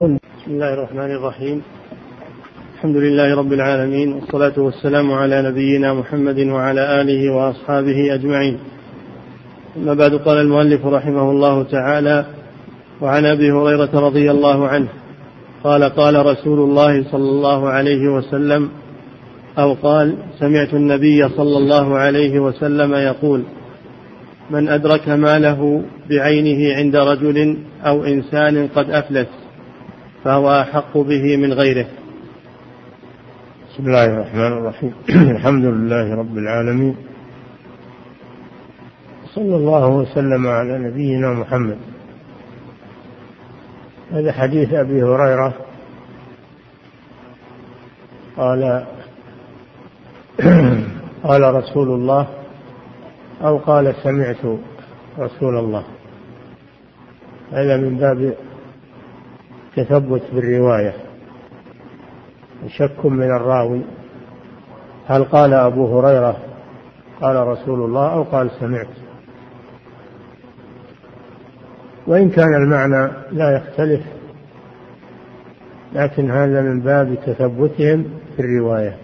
بسم الله الرحمن الرحيم. الحمد لله رب العالمين والصلاة والسلام على نبينا محمد وعلى آله وأصحابه أجمعين. أما بعد قال المؤلف رحمه الله تعالى وعن أبي هريرة رضي الله عنه قال قال رسول الله صلى الله عليه وسلم أو قال سمعت النبي صلى الله عليه وسلم يقول من أدرك ماله بعينه عند رجل أو إنسان قد أفلس فهو أحق به من غيره. بسم الله الرحمن الرحيم. الحمد لله رب العالمين. صلى الله وسلم على نبينا محمد. هذا حديث أبي هريرة. قال قال رسول الله أو قال سمعت رسول الله. هذا من باب تثبت بالرواية. شك من الراوي. هل قال أبو هريرة قال رسول الله أو قال سمعت؟ وإن كان المعنى لا يختلف لكن هذا من باب تثبتهم في الرواية.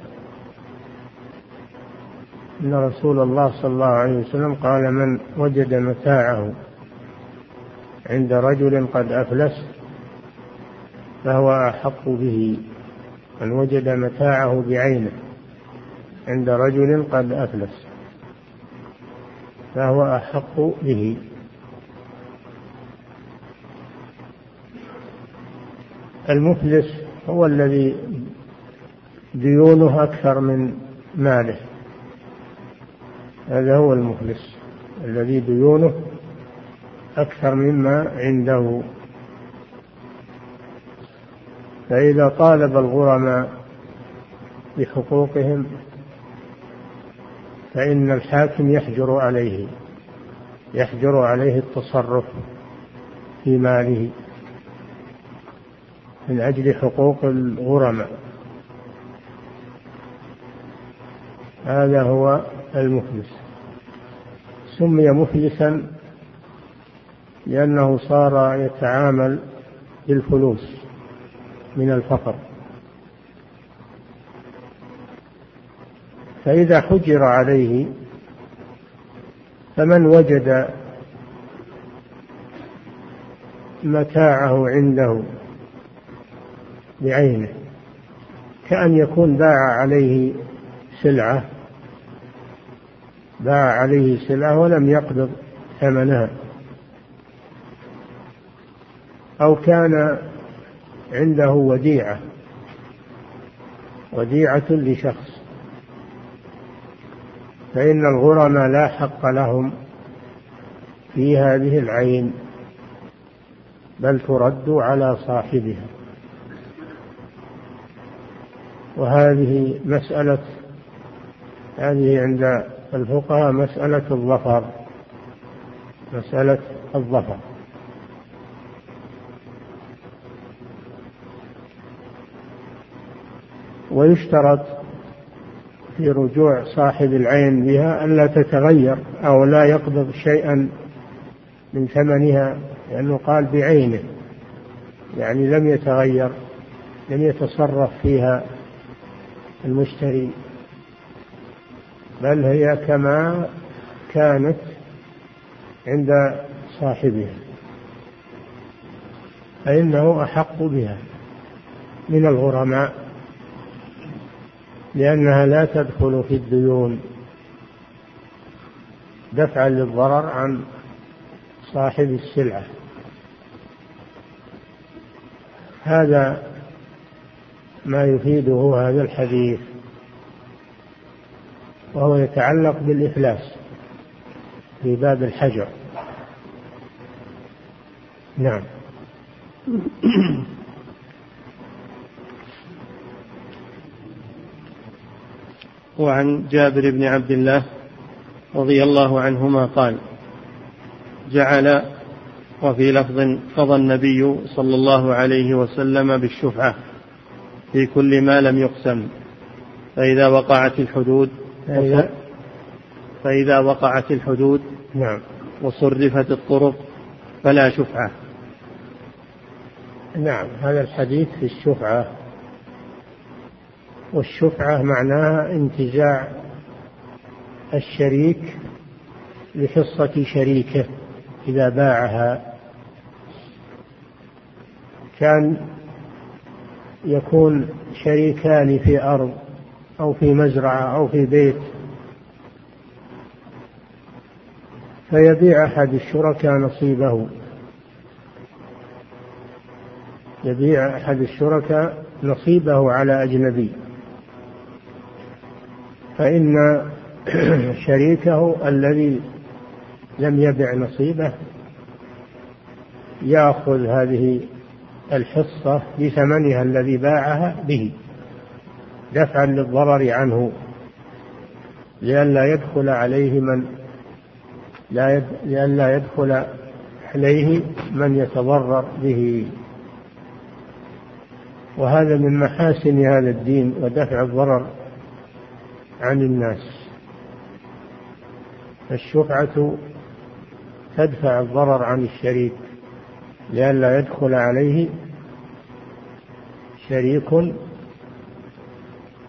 أن رسول الله صلى الله عليه وسلم قال من وجد متاعه عند رجل قد أفلس فهو أحق به من وجد متاعه بعينه عند رجل قد أفلس فهو أحق به. المفلس هو الذي ديونه أكثر من ماله هذا هو المفلس الذي ديونه أكثر مما عنده. فإذا طالب الغرماء بحقوقهم فإن الحاكم يحجر عليه يحجر عليه التصرف في ماله من أجل حقوق الغرماء. هذا هو المفلس. سمي مفلسا لأنه صار يتعامل بالفلوس. من الفقر. فإذا حجر عليه فمن وجد متاعه عنده بعينه كأن يكون باع عليه سلعة باع عليه سلعة ولم يقبض ثمنها. أو كان عنده وديعة. وديعة لشخص. فإن الغرماء لا حق لهم في هذه العين بل ترد على صاحبها. وهذه مسألة هذه عند الفقهاء مسألة الظفر. مسألة الظفر. ويشترط في رجوع صاحب العين بها ألا تتغير أو لا يقبض شيئا من ثمنها لأنه قال بعينه يعني لم يتغير لم يتصرف فيها المشتري. بل هي كما كانت عند صاحبها. فإنه أحق بها من الغرماء. لأنها لا تدخل في الديون. دفعا للضرر عن صاحب السلعة. هذا ما يفيده هذا الحديث وهو يتعلق بالإفلاس في باب الحجر. نعم. وعن جابر بن عبد الله رضي الله عنهما قال جعل وفي لفظ قضى النبي صلى الله عليه وسلم بالشفعة في كل ما لم يقسم فإذا وقعت الحدود فإذا؟ وقعت الحدود نعم. وصرفت الطرق فلا شفعة. نعم هذا الحديث في الشفعة. والشفعة معناها انتزاع الشريك لحصة شريكه إذا باعها. كان يكون شريكان في أرض أو في مزرعة أو في بيت فيبيع أحد الشركاء نصيبه. يبيع أحد الشركاء نصيبه على أجنبي. فإن شريكه الذي لم يبع نصيبه يأخذ هذه الحصة بثمنها الذي باعها به دفعا للضرر عنه لئلا يدخل عليه من لا لئلا يدخل عليه من يتضرر به. وهذا من محاسن هذا الدين ودفع الضرر عن الناس. الشفعة تدفع الضرر عن الشريك لئلا يدخل عليه شريك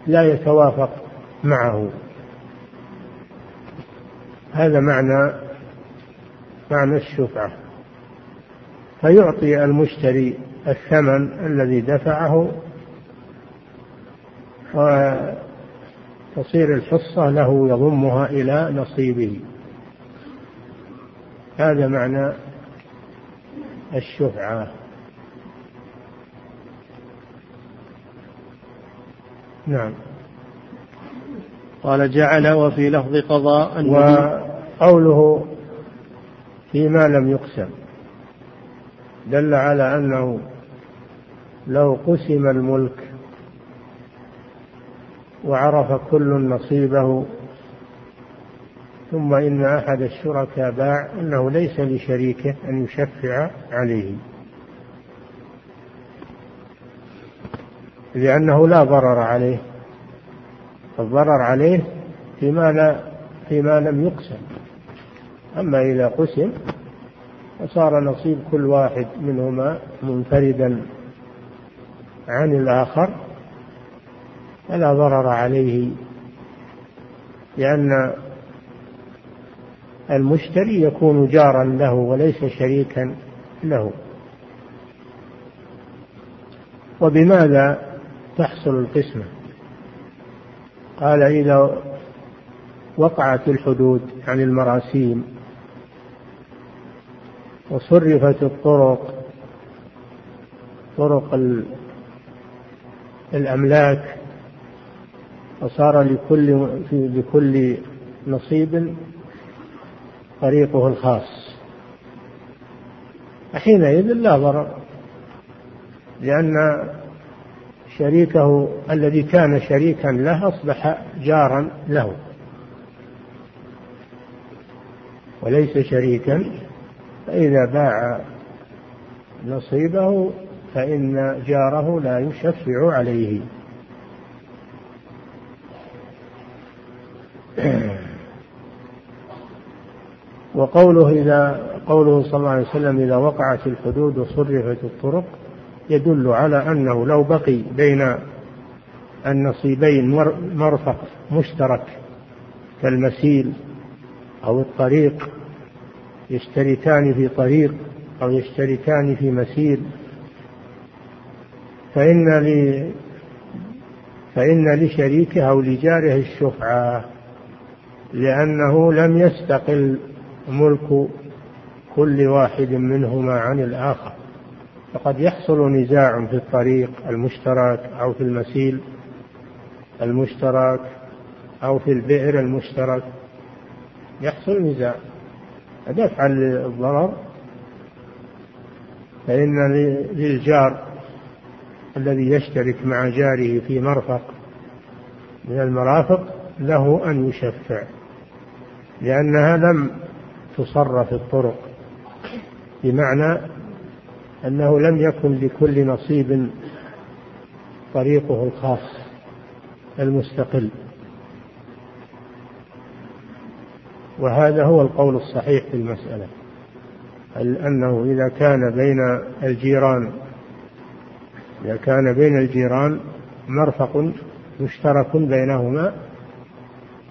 لا يتوافق معه. هذا معنى معنى الشفعة. فيعطي المشتري الثمن الذي دفعه وتصير الحصة له يضمها إلى نصيبه. هذا معنى الشفعة. نعم. قال جعل وفي لفظ قضاء وقوله فيما لم يقسم. دل على أنه لو قسم الملك وعرف كل نصيبه ثم إن أحد الشركاء باع أنه ليس لشريكه أن يشفع عليه. لأنه لا ضرر عليه. الضرر عليه فيما لا فيما لم يقسم. أما إذا قسم وصار نصيب كل واحد منهما منفردا عن الآخر فلا ضرر عليه لأن المشتري يكون جارا له وليس شريكا له. وبماذا تحصل القسمة؟ قال إذا وقعت الحدود عن المراسيم وصرفت الطرق طرق الأملاك وصار لكل لكل نصيب طريقه الخاص. حينئذ لا ضرر لأن شريكه الذي كان شريكا له أصبح جارا له. وليس شريكا فإذا باع نصيبه فإن جاره لا يشفع عليه. وقوله إذا قوله صلى الله عليه وسلم إذا وقعت الحدود وصرفت الطرق يدل على أنه لو بقي بين النصيبين مرفق مشترك كالمسيل أو الطريق يشتركان في طريق أو يشتركان في مسيل فإن لي فإن لشريكه أو لجاره الشفعة لأنه لم يستقل ملك كل واحد منهما عن الآخر. فقد يحصل نزاع في الطريق المشترك أو في المسيل المشترك أو في البئر المشترك. يحصل نزاع. دفعا للضرر. فإن للجار الذي يشترك مع جاره في مرفق من المرافق له أن يشفع. لأنها لم تصرف الطرق بمعنى أنه لم يكن لكل نصيب طريقه الخاص المستقل. وهذا هو القول الصحيح في المسألة أنه إذا كان بين الجيران إذا كان بين الجيران مرفق مشترك بينهما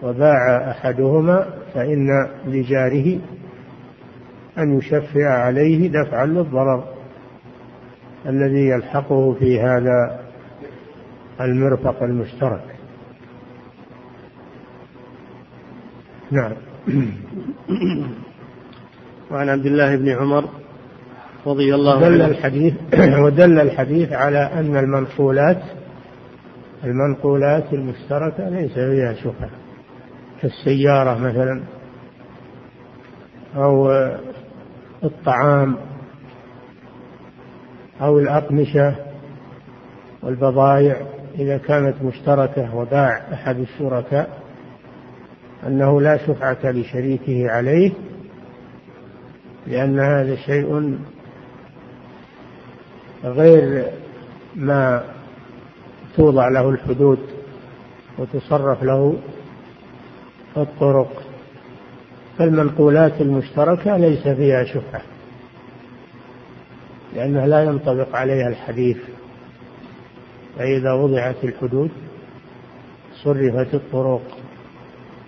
وباع أحدهما فإن لجاره أن يشفع عليه دفعا للضرر. الذي يلحقه في هذا المرفق المشترك. نعم. وعن عبد الله بن عمر رضي الله عنه. دل الحديث ودل الحديث على أن المنقولات المنقولات المشتركة ليس فيها شبهة. كالسيارة مثلا أو الطعام أو الأقمشة والبضائع إذا كانت مشتركة وباع أحد الشركاء أنه لا شفعة لشريكه عليه لأن هذا شيء غير ما توضع له الحدود وتصرف له الطرق فالمنقولات المشتركة ليس فيها شفعة لأنها لا ينطبق عليها الحديث. فإذا وضعت الحدود صرفت الطرق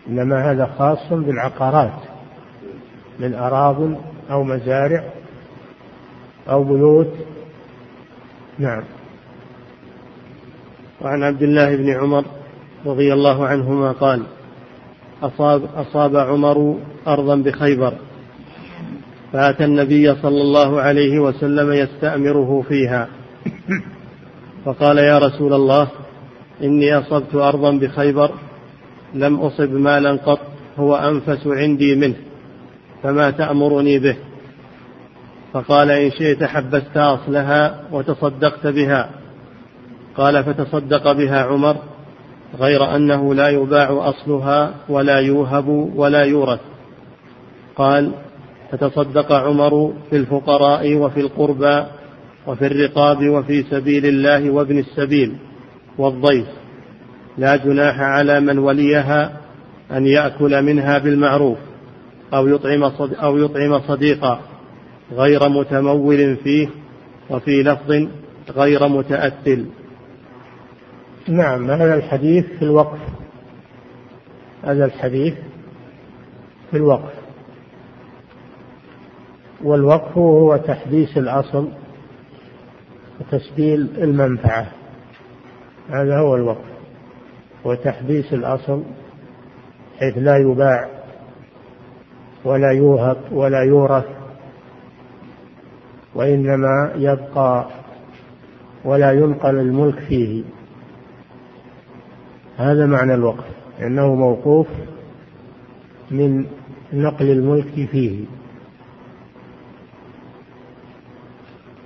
إنما هذا خاص بالعقارات من أراض أو مزارع أو بيوت. نعم. وعن عبد الله بن عمر رضي الله عنهما قال أصاب, أصاب عمر أرضا بخيبر. فأتى النبي صلى الله عليه وسلم يستأمره فيها. فقال يا رسول الله إني أصبت أرضا بخيبر لم أصب مالا قط هو أنفس عندي منه فما تأمرني به؟ فقال إن شئت حبست أصلها وتصدقت بها. قال فتصدق بها عمر غير أنه لا يباع أصلها ولا يوهب ولا يورث. قال فتصدق عمر في الفقراء وفي القربى وفي الرقاب وفي سبيل الله وابن السبيل والضيف. لا جناح على من وليها أن يأكل منها بالمعروف أو يطعم أو يطعم صديقا غير متمول فيه وفي لفظ غير متأثل نعم هذا الحديث في الوقف. هذا الحديث في الوقف. والوقف هو تحديث الأصل وتسجيل المنفعة. هذا هو الوقف. وتحديث الأصل حيث لا يباع ولا يوهب ولا يورث وإنما يبقى ولا ينقل الملك فيه. هذا معنى الوقف لأنه موقوف من نقل الملك فيه.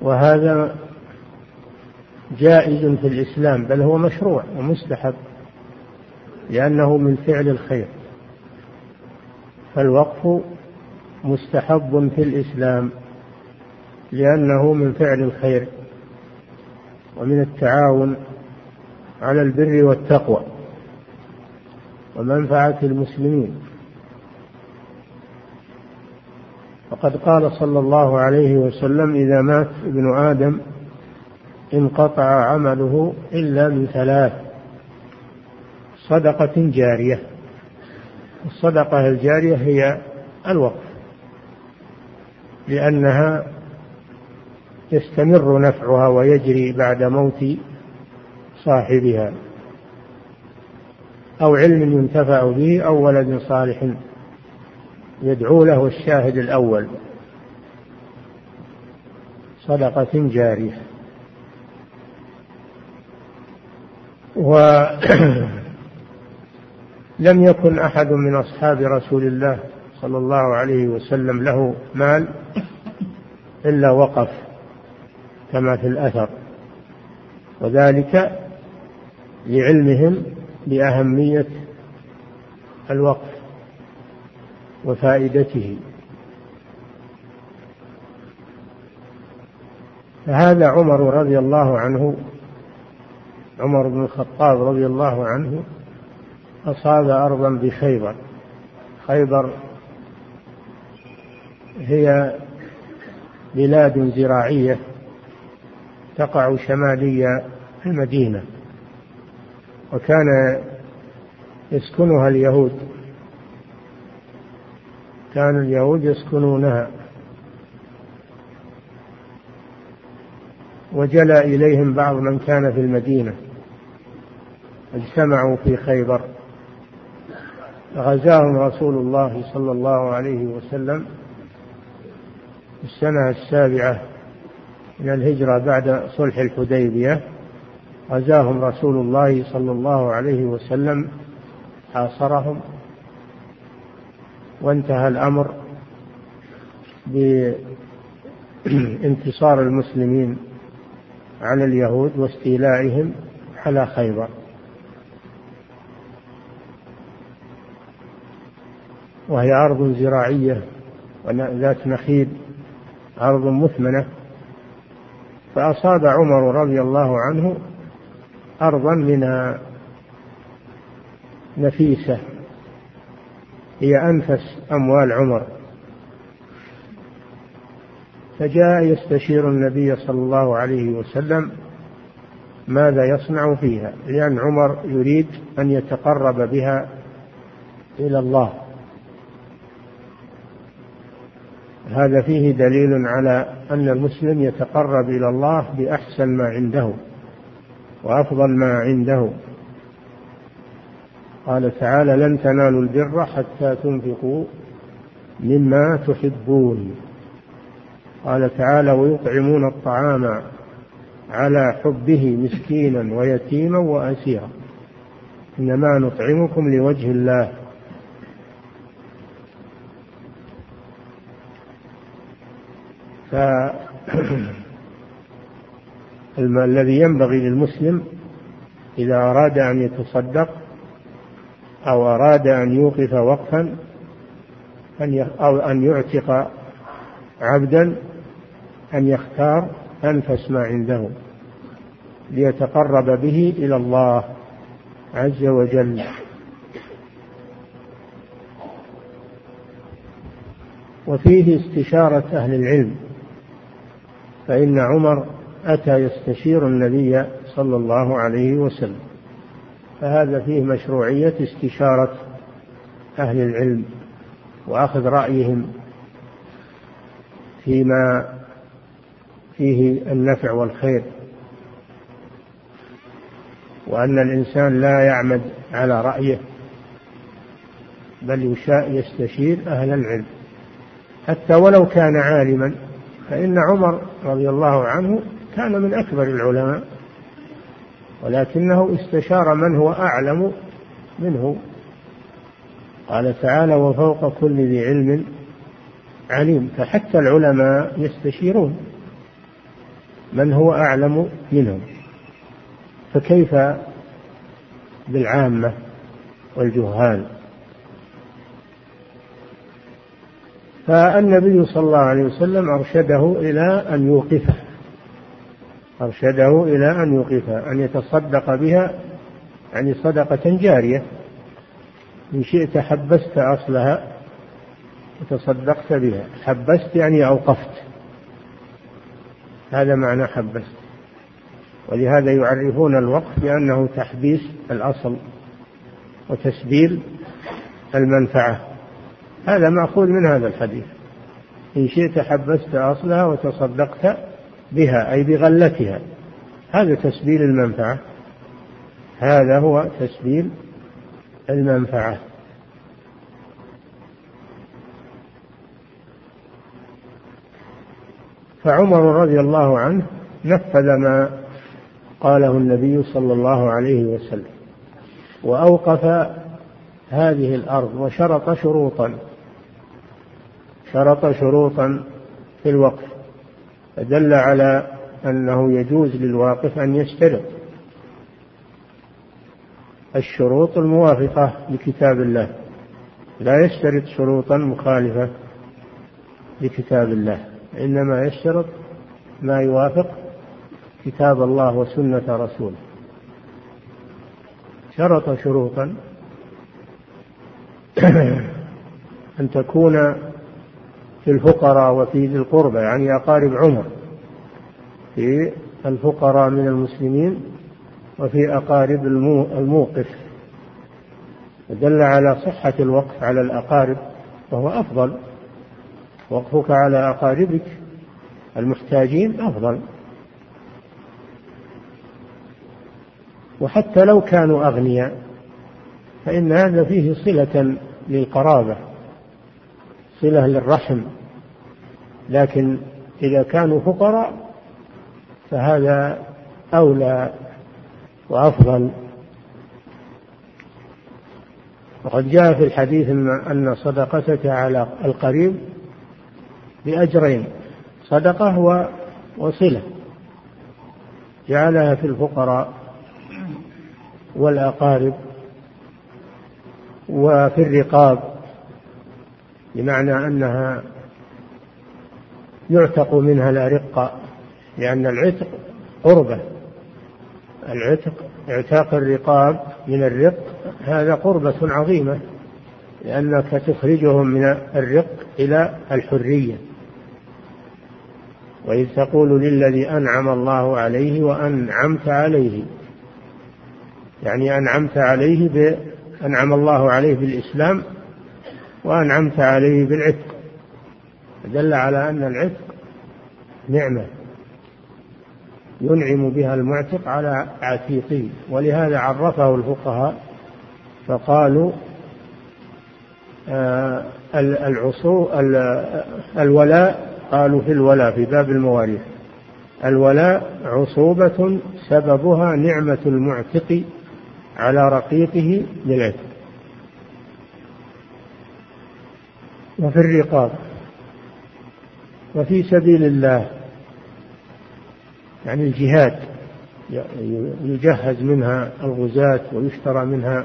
وهذا جائز في الإسلام بل هو مشروع ومستحب لأنه من فعل الخير. فالوقف مستحب في الإسلام لأنه من فعل الخير ومن التعاون على البر والتقوى. ومنفعة المسلمين. وقد قال صلى الله عليه وسلم إذا مات ابن آدم انقطع عمله إلا من ثلاث صدقة جارية. الصدقة الجارية هي الوقف لأنها يستمر نفعها ويجري بعد موت صاحبها. أو علم ينتفع به أو ولد صالح يدعو له الشاهد الأول. صدقة جارية. ولم يكن أحد من أصحاب رسول الله صلى الله عليه وسلم له مال إلا وقف كما في الأثر وذلك لعلمهم بأهمية الوقف وفائدته. فهذا عمر رضي الله عنه عمر بن الخطاب رضي الله عنه أصاب أرضا بخيبر. خيبر هي بلاد زراعية تقع شمالي المدينة. وكان يسكنها اليهود. كان اليهود يسكنونها. وجلى إليهم بعض من كان في المدينة. اجتمعوا في خيبر. غزاهم رسول الله صلى الله عليه وسلم السنة السابعة من الهجرة بعد صلح الحديبية. غزاهم رسول الله صلى الله عليه وسلم حاصرهم وانتهى الأمر بانتصار المسلمين على اليهود واستيلائهم على خيبر. وهي أرض زراعية ذات نخيل أرض مثمنة. فأصاب عمر رضي الله عنه أرضا منها نفيسة. هي أنفس أموال عمر. فجاء يستشير النبي صلى الله عليه وسلم ماذا يصنع فيها. لأن عمر يريد أن يتقرب بها إلى الله. هذا فيه دليل على أن المسلم يتقرب إلى الله بأحسن ما عنده. وأفضل ما عنده. قال تعالى لن تنالوا البر حتى تنفقوا مما تحبون. قال تعالى ويطعمون الطعام على حبه مسكينا ويتيما وأسيرا. إنما نطعمكم لوجه الله. فالذي ينبغي للمسلم إذا أراد أن يتصدق أو أراد أن يوقف وقفا أو أن يعتق عبدا أن يختار أنفس ما عنده ليتقرب به إلى الله عز وجل. وفيه استشارة أهل العلم فإن عمر أتى يستشير النبي صلى الله عليه وسلم. فهذا فيه مشروعية استشارة أهل العلم وأخذ رأيهم فيما فيه النفع والخير وأن الإنسان لا يعمد على رأيه بل يستشير أهل العلم. حتى ولو كان عالما فإن عمر رضي الله عنه كان من أكبر العلماء ولكنه استشار من هو أعلم منه. قال تعالى وفوق كل ذي علم عليم. فحتى العلماء يستشيرون من هو أعلم منهم. فكيف بالعامة والجهال؟ فالنبي صلى الله عليه وسلم أرشده إلى أن يوقفه. أرشده إلى أن يوقفها أن يتصدق بها يعني صدقة جارية. إن شئت حبست أصلها وتصدقت بها. حبست يعني أوقفت. هذا معنى حبست. ولهذا يعرفون الوقف بأنه تحبيس الأصل وتسبيل المنفعة. هذا مأخوذ من هذا الحديث. إن شئت حبست أصلها وتصدقت بها أي بغلتها. هذا تسبيل المنفعة. هذا هو تسبيل المنفعة. فعمر رضي الله عنه نفذ ما قاله النبي صلى الله عليه وسلم وأوقف هذه الأرض وشرط شروطا شرط شروطا في الوقف. فدل على أنه يجوز للواقف أن يشترط الشروط الموافقة لكتاب الله. لا يشترط شروطا مخالفة لكتاب الله إنما يشترط ما يوافق كتاب الله وسنة رسوله. شرط شروطا أن تكون في الفقراء وفي ذي القربى يعني أقارب عمر. في الفقراء من المسلمين وفي أقارب الموقف. دل على صحة الوقف على الأقارب وهو أفضل. وقفك على أقاربك المحتاجين أفضل. وحتى لو كانوا أغنياء فإن هذا فيه صلة للقرابة. صلة للرحم. لكن إذا كانوا فقراء فهذا أولى وأفضل. وقد جاء في الحديث أن صدقتك على القريب بأجرين صدقة وصلة جعلها في الفقراء والأقارب وفي الرقاب. بمعنى أنها يعتق منها الأرقة لأن العتق قربة. العتق إعتاق الرقاب من الرق هذا قربة عظيمة لأنك تخرجهم من الرق إلى الحرية. وإذ تقول للذي أنعم الله عليه وأنعمت عليه يعني أنعمت عليه أنعم الله عليه بالإسلام وأنعمت عليه بالعتق. دل على أن العتق نعمة ينعم بها المعتق على عتيقه ولهذا عرفه الفقهاء فقالوا آه العصو الولاء قالوا في الولاء في باب المواريث. الولاء عصوبة سببها نعمة المعتق على رقيقه للعتق. وفي الرقاب وفي سبيل الله يعني الجهاد يجهز منها الغزاة ويشترى منها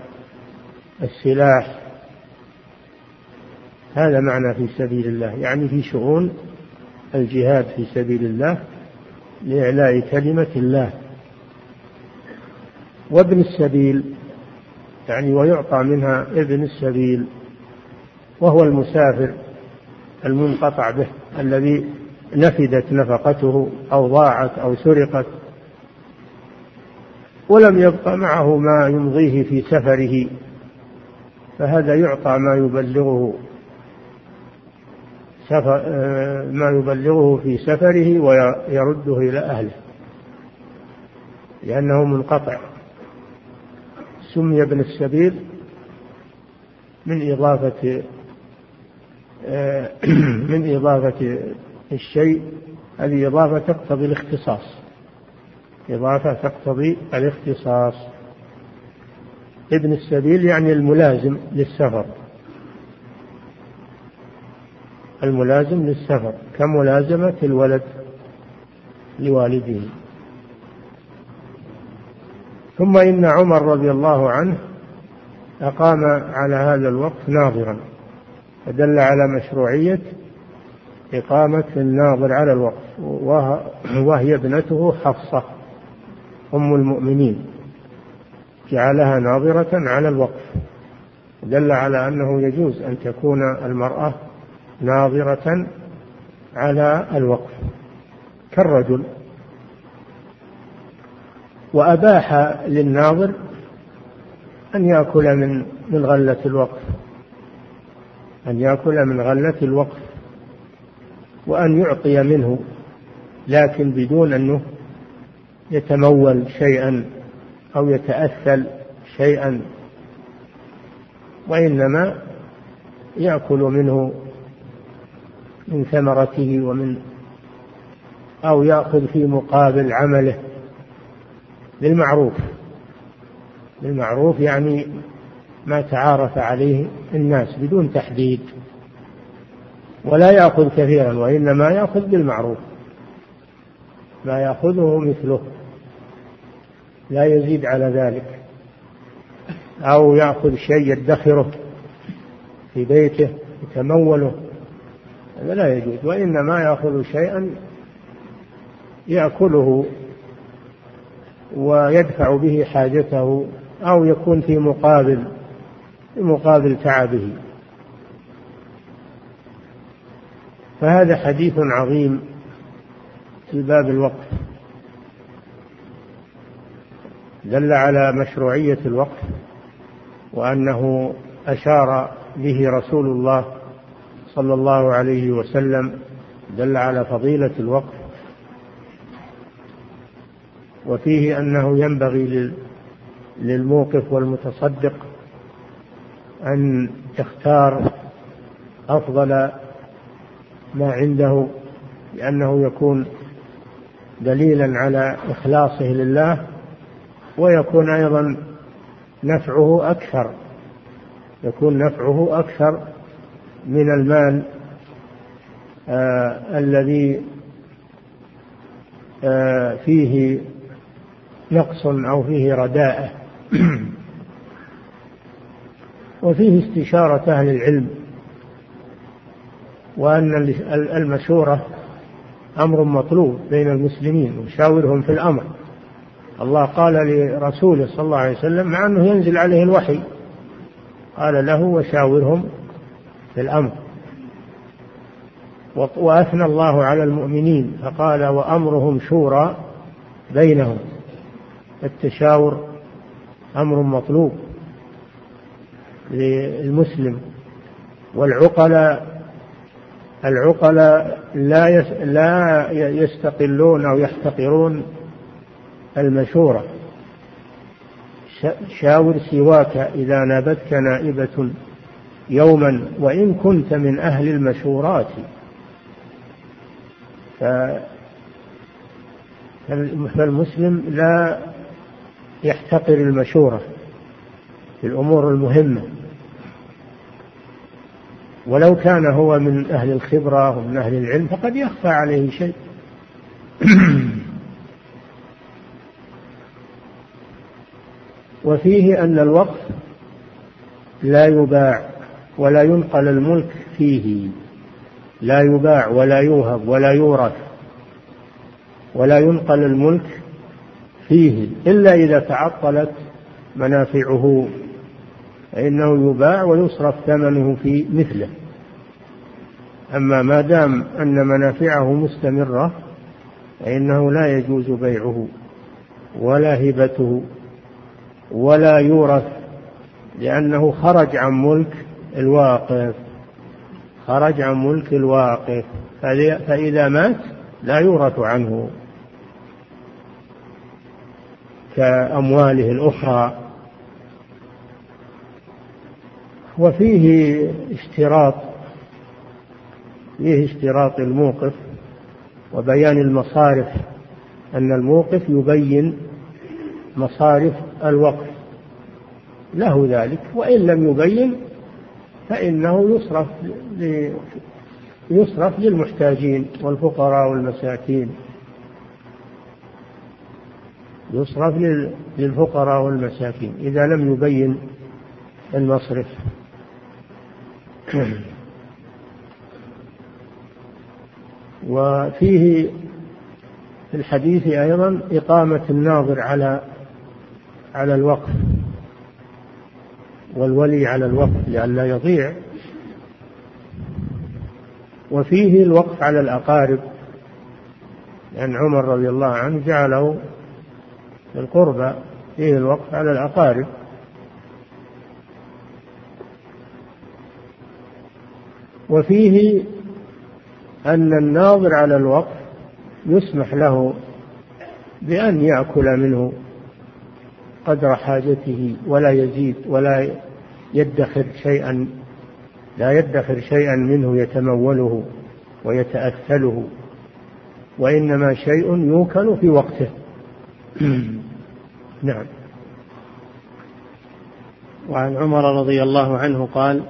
السلاح. هذا معنى في سبيل الله يعني في شؤون الجهاد في سبيل الله لإعلاء كلمة الله. وابن السبيل يعني ويعطى منها ابن السبيل. وهو المسافر المنقطع به الذي نفدت نفقته أو ضاعت أو سرقت ولم يبق معه ما يمضيه في سفره فهذا يعطى ما يبلغه سفر ما يبلغه في سفره ويرده إلى أهله لأنه منقطع. سمي ابن السبيل من إضافة من إضافة الشيء هذه إضافة تقتضي الاختصاص. إضافة تقتضي الاختصاص. ابن السبيل يعني الملازم للسفر. الملازم للسفر كملازمة الولد لوالديه. ثم إن عمر رضي الله عنه أقام على هذا الوقت ناظرا. فدل على مشروعية إقامة الناظر على الوقف وهي ابنته حفصة أم المؤمنين. جعلها ناظرة على الوقف. دل على أنه يجوز أن تكون المرأة ناظرة على الوقف. كالرجل. وأباح للناظر أن يأكل من من غلة الوقف. أن يأكل من غلة الوقف وأن يعطي منه لكن بدون أنه يتمول شيئا أو يتأثل شيئا وإنما يأكل منه من ثمرته ومن أو يأخذ في مقابل عمله بالمعروف. بالمعروف يعني ما تعارف عليه الناس بدون تحديد ولا يأخذ كثيرا وإنما يأخذ بالمعروف. ما يأخذه مثله. لا يزيد على ذلك. أو يأخذ شيء يدخره في بيته يتموله. هذا لا يجوز. وإنما يأخذ شيئا يأكله ويدفع به حاجته أو يكون في مقابل في مقابل تعبه. فهذا حديث عظيم في باب الوقف. دل على مشروعية الوقف وأنه أشار به رسول الله صلى الله عليه وسلم دل على فضيلة الوقف. وفيه أنه ينبغي للموقف والمتصدق أن يختار أفضل ما عنده لأنه يكون دليلا على إخلاصه لله ويكون أيضا نفعه أكثر. يكون نفعه أكثر من المال آه الذي آه فيه نقص أو فيه رداءة. وفيه استشارة أهل العلم وأن المشورة أمر مطلوب بين المسلمين وشاورهم في الأمر. الله قال لرسوله صلى الله عليه وسلم مع أنه ينزل عليه الوحي. قال له وشاورهم في الأمر. وأثنى الله على المؤمنين فقال وأمرهم شورى بينهم. التشاور أمر مطلوب. للمسلم. والعقلاء العقلاء لا لا يستقلون أو يحتقرون المشورة. شاور سواك إذا نابتك نائبة يوما وإن كنت من أهل المشورات. فالمسلم لا يحتقر المشورة في الأمور المهمة. ولو كان هو من أهل الخبرة ومن أهل العلم فقد يخفى عليه شيء. وفيه أن الوقف لا يباع ولا ينقل الملك فيه. لا يباع ولا يوهب ولا يورث ولا ينقل الملك فيه إلا إذا تعطلت منافعه فإنه يباع ويصرف ثمنه في مثله. أما ما دام أن منافعه مستمرة فإنه لا يجوز بيعه ولا هبته ولا يورث لأنه خرج عن ملك الواقف خرج عن ملك الواقف فإذا مات لا يورث عنه كأمواله الأخرى. وفيه اشتراط فيه اشتراط الموقف وبيان المصارف أن الموقف يبين مصارف الوقف. له ذلك وإن لم يبين فإنه يصرف يصرف للمحتاجين والفقراء والمساكين. يصرف للفقراء والمساكين إذا لم يبين المصرف. وفيه في الحديث أيضا إقامة الناظر على على الوقف والولي على الوقف لئلا يضيع. وفيه الوقف على الأقارب لأن عمر رضي الله عنه جعله القربى فيه الوقف على الأقارب. وفيه أن الناظر على الوقف يسمح له بأن يأكل منه قدر حاجته ولا يزيد ولا يدخر شيئا لا يدخر شيئا منه يتموله ويتأثله وإنما شيء يوكل في وقته. نعم. وعن عمر رضي الله عنه قال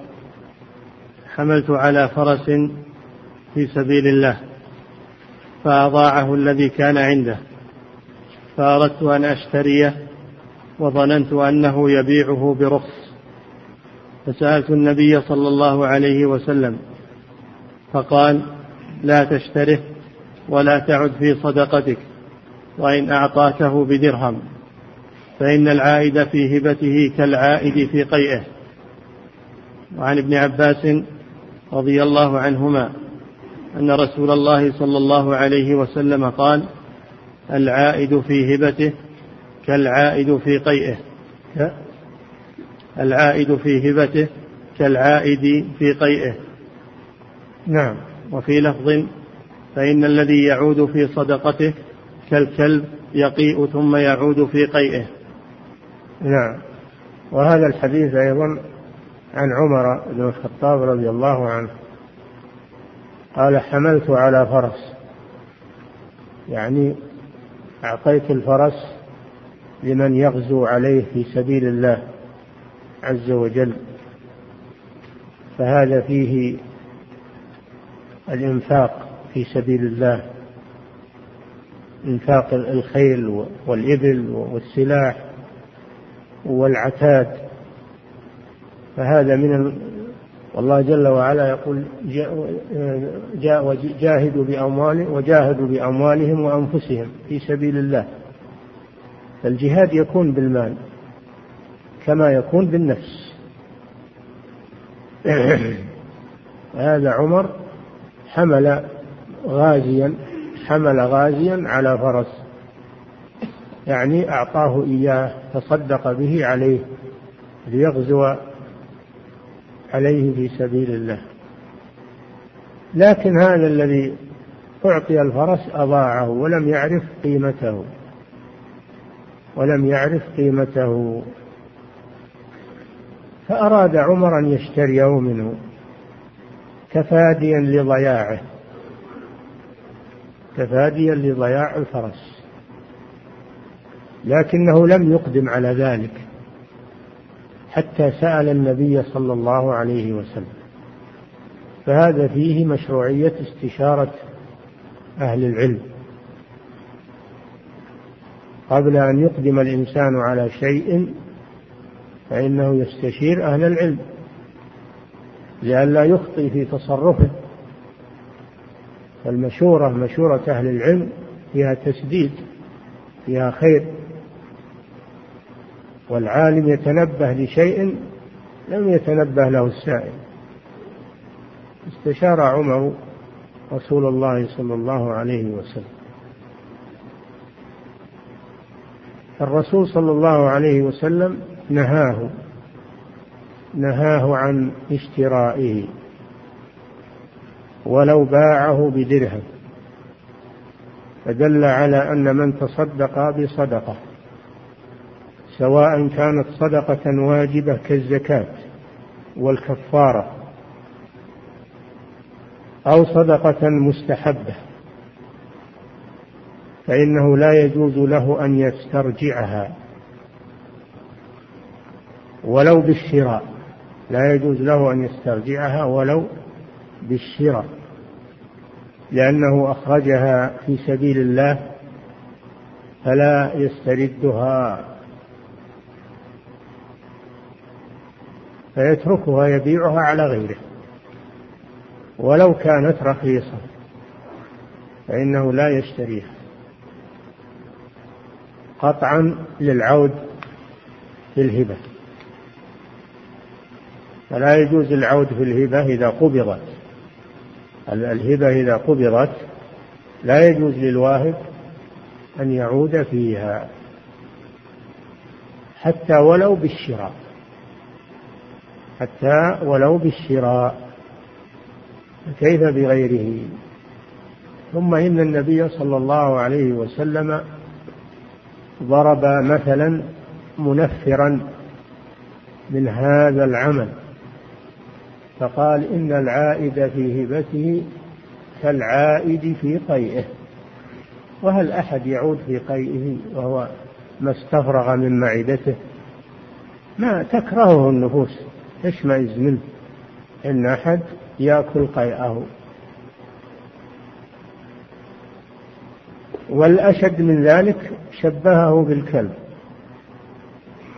حملت على فرس في سبيل الله فأضاعه الذي كان عنده فأردت أن أشتريه وظننت أنه يبيعه برخص. فسألت النبي صلى الله عليه وسلم فقال لا تشتره ولا تعد في صدقتك وإن أعطاكه بدرهم فإن العائد في هبته كالعائد في قيئه. وعن ابن عباس رضي الله عنهما أن رسول الله صلى الله عليه وسلم قال العائد في هبته كالعائد في قيئه. العائد في هبته كالعائد في قيئه. نعم. وفي لفظ فإن الذي يعود في صدقته كالكلب يقيء ثم يعود في قيئه. نعم. وهذا الحديث أيضا عن عمر بن الخطاب رضي الله عنه قال حملت على فرس. يعني أعطيت الفرس لمن يغزو عليه في سبيل الله عز وجل. فهذا فيه الإنفاق في سبيل الله إنفاق الخيل والإبل والسلاح والعتاد. فهذا من والله جل وعلا يقول جاء جاهدوا بأموالهم وجاهدوا بأموالهم وأنفسهم في سبيل الله. فالجهاد يكون بالمال كما يكون بالنفس. هذا عمر حمل غازيا حمل غازيا على فرس. يعني أعطاه إياه تصدق به عليه ليغزو عليه في سبيل الله. لكن هذا الذي أعطي الفرس أضاعه ولم يعرف قيمته ولم يعرف قيمته. فأراد عمر أن يشتريه منه تفاديا لضياعه تفاديا لضياع الفرس. لكنه لم يقدم على ذلك. حتى سأل النبي صلى الله عليه وسلم. فهذا فيه مشروعية استشارة أهل العلم. قبل أن يقدم الإنسان على شيء فإنه يستشير أهل العلم. لئلا يخطي في تصرفه. فالمشورة مشورة أهل العلم فيها تسديد فيها خير. والعالم يتنبه لشيء لم يتنبه له السائل. استشار عمر رسول الله صلى الله عليه وسلم. الرسول صلى الله عليه وسلم نهاه نهاه عن اشترائه ولو باعه بدرهم فدل على أن من تصدق بصدقة. سواء كانت صدقة واجبة كالزكاة والكفارة أو صدقة مستحبة فإنه لا يجوز له أن يسترجعها. ولو بالشراء لا يجوز له أن يسترجعها ولو بالشراء لأنه أخرجها في سبيل الله فلا يستردها. فيتركها يبيعها على غيره. ولو كانت رخيصة فإنه لا يشتريها. قطعا للعود في الهبة. فلا يجوز العود في الهبة إذا قبضت. الهبة إذا قبضت لا يجوز للواهب أن يعود فيها حتى ولو بالشراء. حتى ولو بالشراء كيف بغيره؟ ثم إن النبي صلى الله عليه وسلم ضرب مثلا منفرا من هذا العمل فقال إن العائد في هبته كالعائد في قيئه وهل أحد يعود في قيئه وهو ما استفرغ من معدته؟ ما تكرهه النفوس. تشمئز منه إن أحد يأكل قيئه. والأشد من ذلك شبهه بالكلب.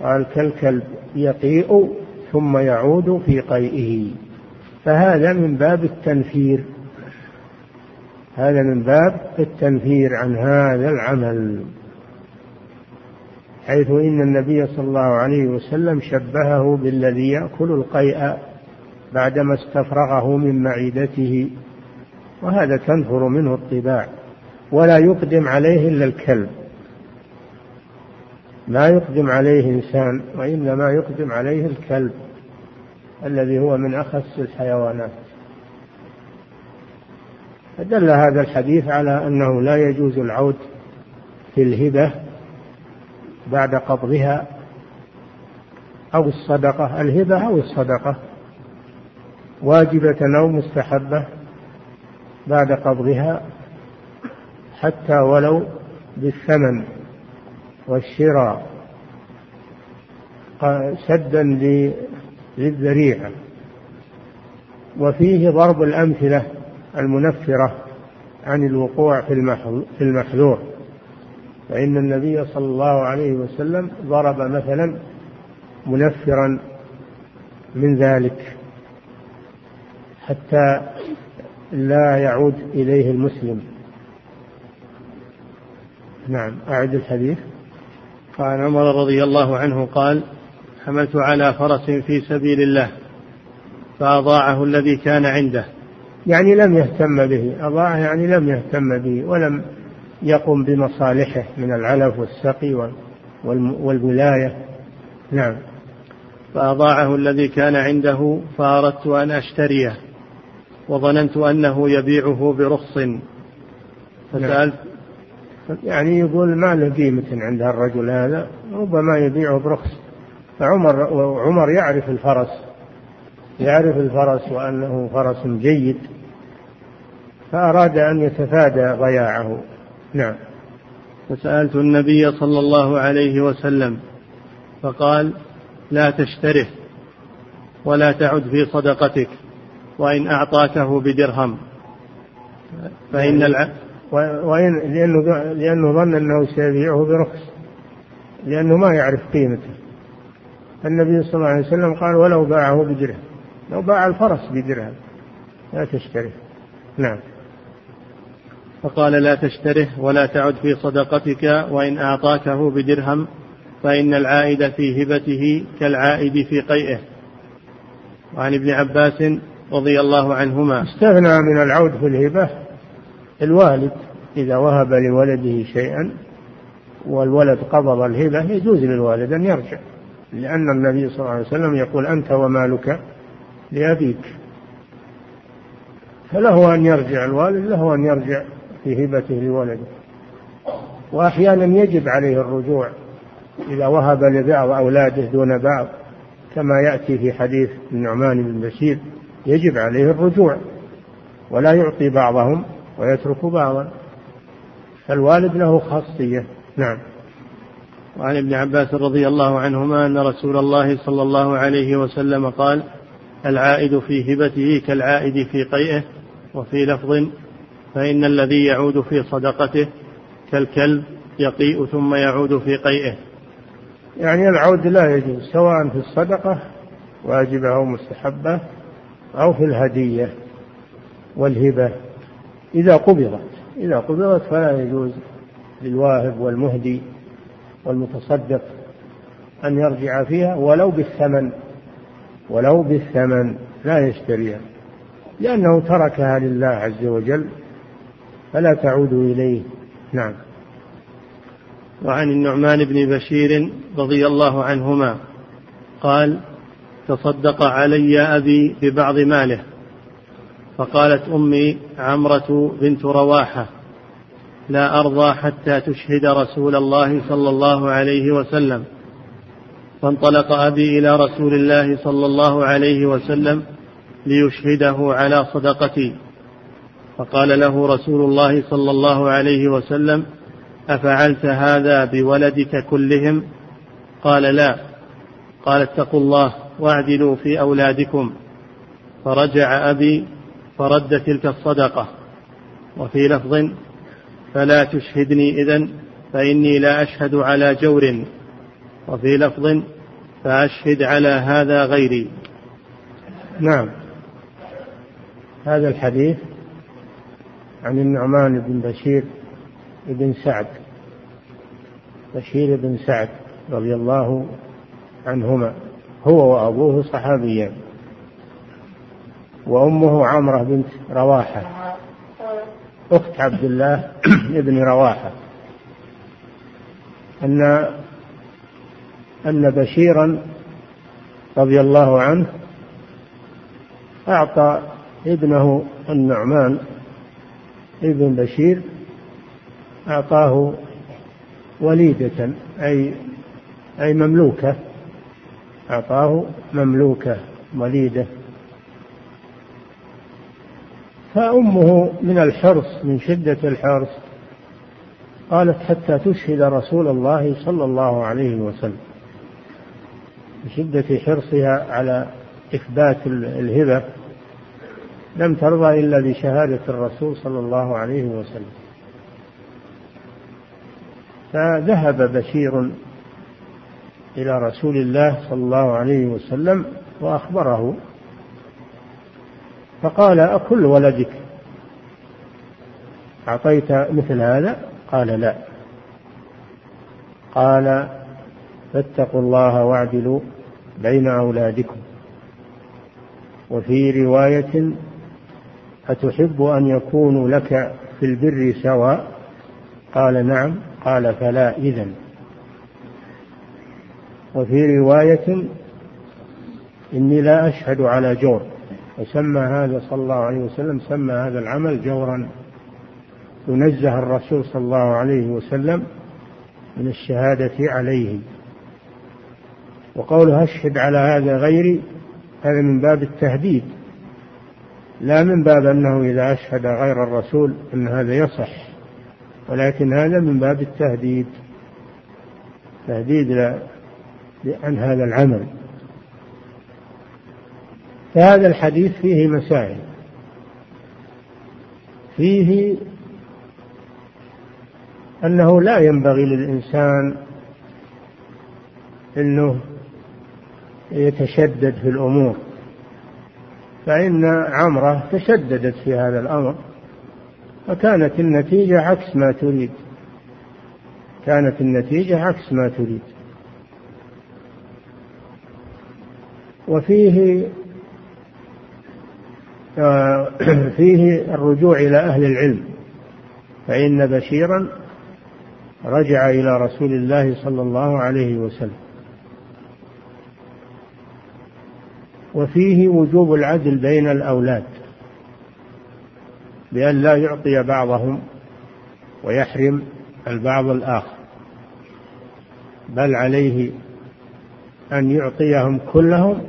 قال كالكلب يقيء ثم يعود في قيئه. فهذا من باب التنفير. هذا من باب التنفير عن هذا العمل. حيث إن النبي صلى الله عليه وسلم شبهه بالذي يأكل القيء بعدما استفرغه من معدته وهذا تنفر منه الطباع ولا يقدم عليه إلا الكلب. ما يقدم عليه إنسان وإنما يقدم عليه الكلب الذي هو من أخس الحيوانات. فدل هذا الحديث على أنه لا يجوز العود في الهبة بعد قبضها أو الصدقة الهبة أو الصدقة. واجبة أو مستحبة بعد قبضها حتى ولو بالثمن والشراء. سدا للذريعة. وفيه ضرب الأمثلة المنفرة عن الوقوع في المحذور فإن النبي صلى الله عليه وسلم ضرب مثلا منفرا من ذلك حتى لا يعود إليه المسلم. نعم أعد الحديث. قال عمر رضي الله عنه قال حملت على فرس في سبيل الله فأضاعه الذي كان عنده. يعني لم يهتم به أضاعه يعني لم يهتم به ولم يقم بمصالحه من العلف والسقي والولاية. نعم. فأضاعه الذي كان عنده فأردت أن أشتريه وظننت أنه يبيعه برخص. فسألت يعني يقول ما له قيمة عند الرجل هذا ربما يبيعه برخص. فعمر عمر يعرف الفرس يعرف الفرس وأنه فرس جيد فأراد أن يتفادى ضياعه. نعم. فسألت النبي صلى الله عليه وسلم فقال لا تشتره ولا تعد في صدقتك وإن أعطاكه بدرهم. فإن الع... وإن لأنه لأنه ظن أنه سيبيعه برخص لأنه ما يعرف قيمته. النبي صلى الله عليه وسلم قال ولو باعه بدرهم. لو باع الفرس بدرهم لا تشتريه نعم. فقال لا تشتره ولا تعد في صدقتك وإن أعطاكه بدرهم فإن العائد في هبته كالعائد في قيئه. وعن ابن عباس رضي الله عنهما. استثنى من العود في الهبة الوالد إذا وهب لولده شيئا والولد قبض الهبة يجوز للوالد أن يرجع لأن النبي صلى الله عليه وسلم يقول أنت ومالك لأبيك. فله أن يرجع الوالد له أن يرجع في هبته لولده. وأحيانا يجب عليه الرجوع إذا وهب لبعض أولاده دون بعض كما يأتي في حديث النعمان بن بشير يجب عليه الرجوع ولا يعطي بعضهم ويترك بعضا. فالوالد له خاصية. نعم. وعن ابن عباس رضي الله عنهما أن رسول الله صلى الله عليه وسلم قال العائد في هبته كالعائد في قيئه وفي لفظ فإن الذي يعود في صدقته كالكلب يقيء ثم يعود في قيئه. يعني العود لا يجوز سواء في الصدقة واجبة أو مستحبة أو في الهدية والهبة. إذا قبضت إذا قبضت فلا يجوز للواهب والمهدي والمتصدق أن يرجع فيها ولو بالثمن ولو بالثمن لا يشتريها لأنه تركها لله عز وجل فلا تعود إليه. نعم. وعن النعمان بن بشير رضي الله عنهما قال تصدق علي أبي ببعض ماله فقالت أمي عمرة بنت رواحة لا أرضى حتى تشهد رسول الله صلى الله عليه وسلم. فانطلق أبي إلى رسول الله صلى الله عليه وسلم ليشهده على صدقتي. فقال له رسول الله صلى الله عليه وسلم أفعلت هذا بولدك كلهم؟ قال لا. قال اتقوا الله واعدلوا في أولادكم. فرجع أبي فرد تلك الصدقة. وفي لفظ فلا تشهدني إذن فإني لا أشهد على جور. وفي لفظ فأشهد على هذا غيري. نعم. هذا الحديث عن النعمان بن بشير بن سعد بشير بن سعد رضي الله عنهما هو وأبوه صحابيان وأمه عمرة بنت رواحة أخت عبد الله بن رواحة أن أن بشيرا رضي الله عنه أعطى ابنه النعمان ابن بشير أعطاه وليدة أي أي مملوكة. أعطاه مملوكة وليدة. فأمه من الحرص من شدة الحرص قالت حتى تشهد رسول الله صلى الله عليه وسلم بشدة حرصها على إثبات الهبة. لم ترضى إلا بشهادة الرسول صلى الله عليه وسلم. فذهب بشير إلى رسول الله صلى الله عليه وسلم وأخبره فقال أكل ولدك. أعطيت مثل هذا؟ قال لا. قال فاتقوا الله واعدلوا بين أولادكم. وفي رواية أتحب أن يكونوا لك في البر سواء؟ قال نعم. قال فلا إذن. وفي رواية إني لا أشهد على جور. وسمى هذا صلى الله عليه وسلم سمى هذا العمل جورا. ينزه الرسول صلى الله عليه وسلم من الشهادة عليه. وقوله أشهد على هذا غيري هذا من باب التهديد. لا من باب أنه إذا أشهد غير الرسول أن هذا يصح ولكن هذا من باب التهديد تهديد عن هذا العمل. فهذا الحديث فيه مسائل. فيه أنه لا ينبغي للإنسان أنه يتشدد في الأمور. فإن عمرة تشددت في هذا الأمر فكانت النتيجة عكس ما تريد. كانت النتيجة عكس ما تريد. وفيه آه، فيه الرجوع إلى أهل العلم. فإن بشيرا رجع إلى رسول الله صلى الله عليه وسلم. وفيه وجوب العدل بين الأولاد بأن لا يعطي بعضهم ويحرم البعض الآخر بل عليه أن يعطيهم كلهم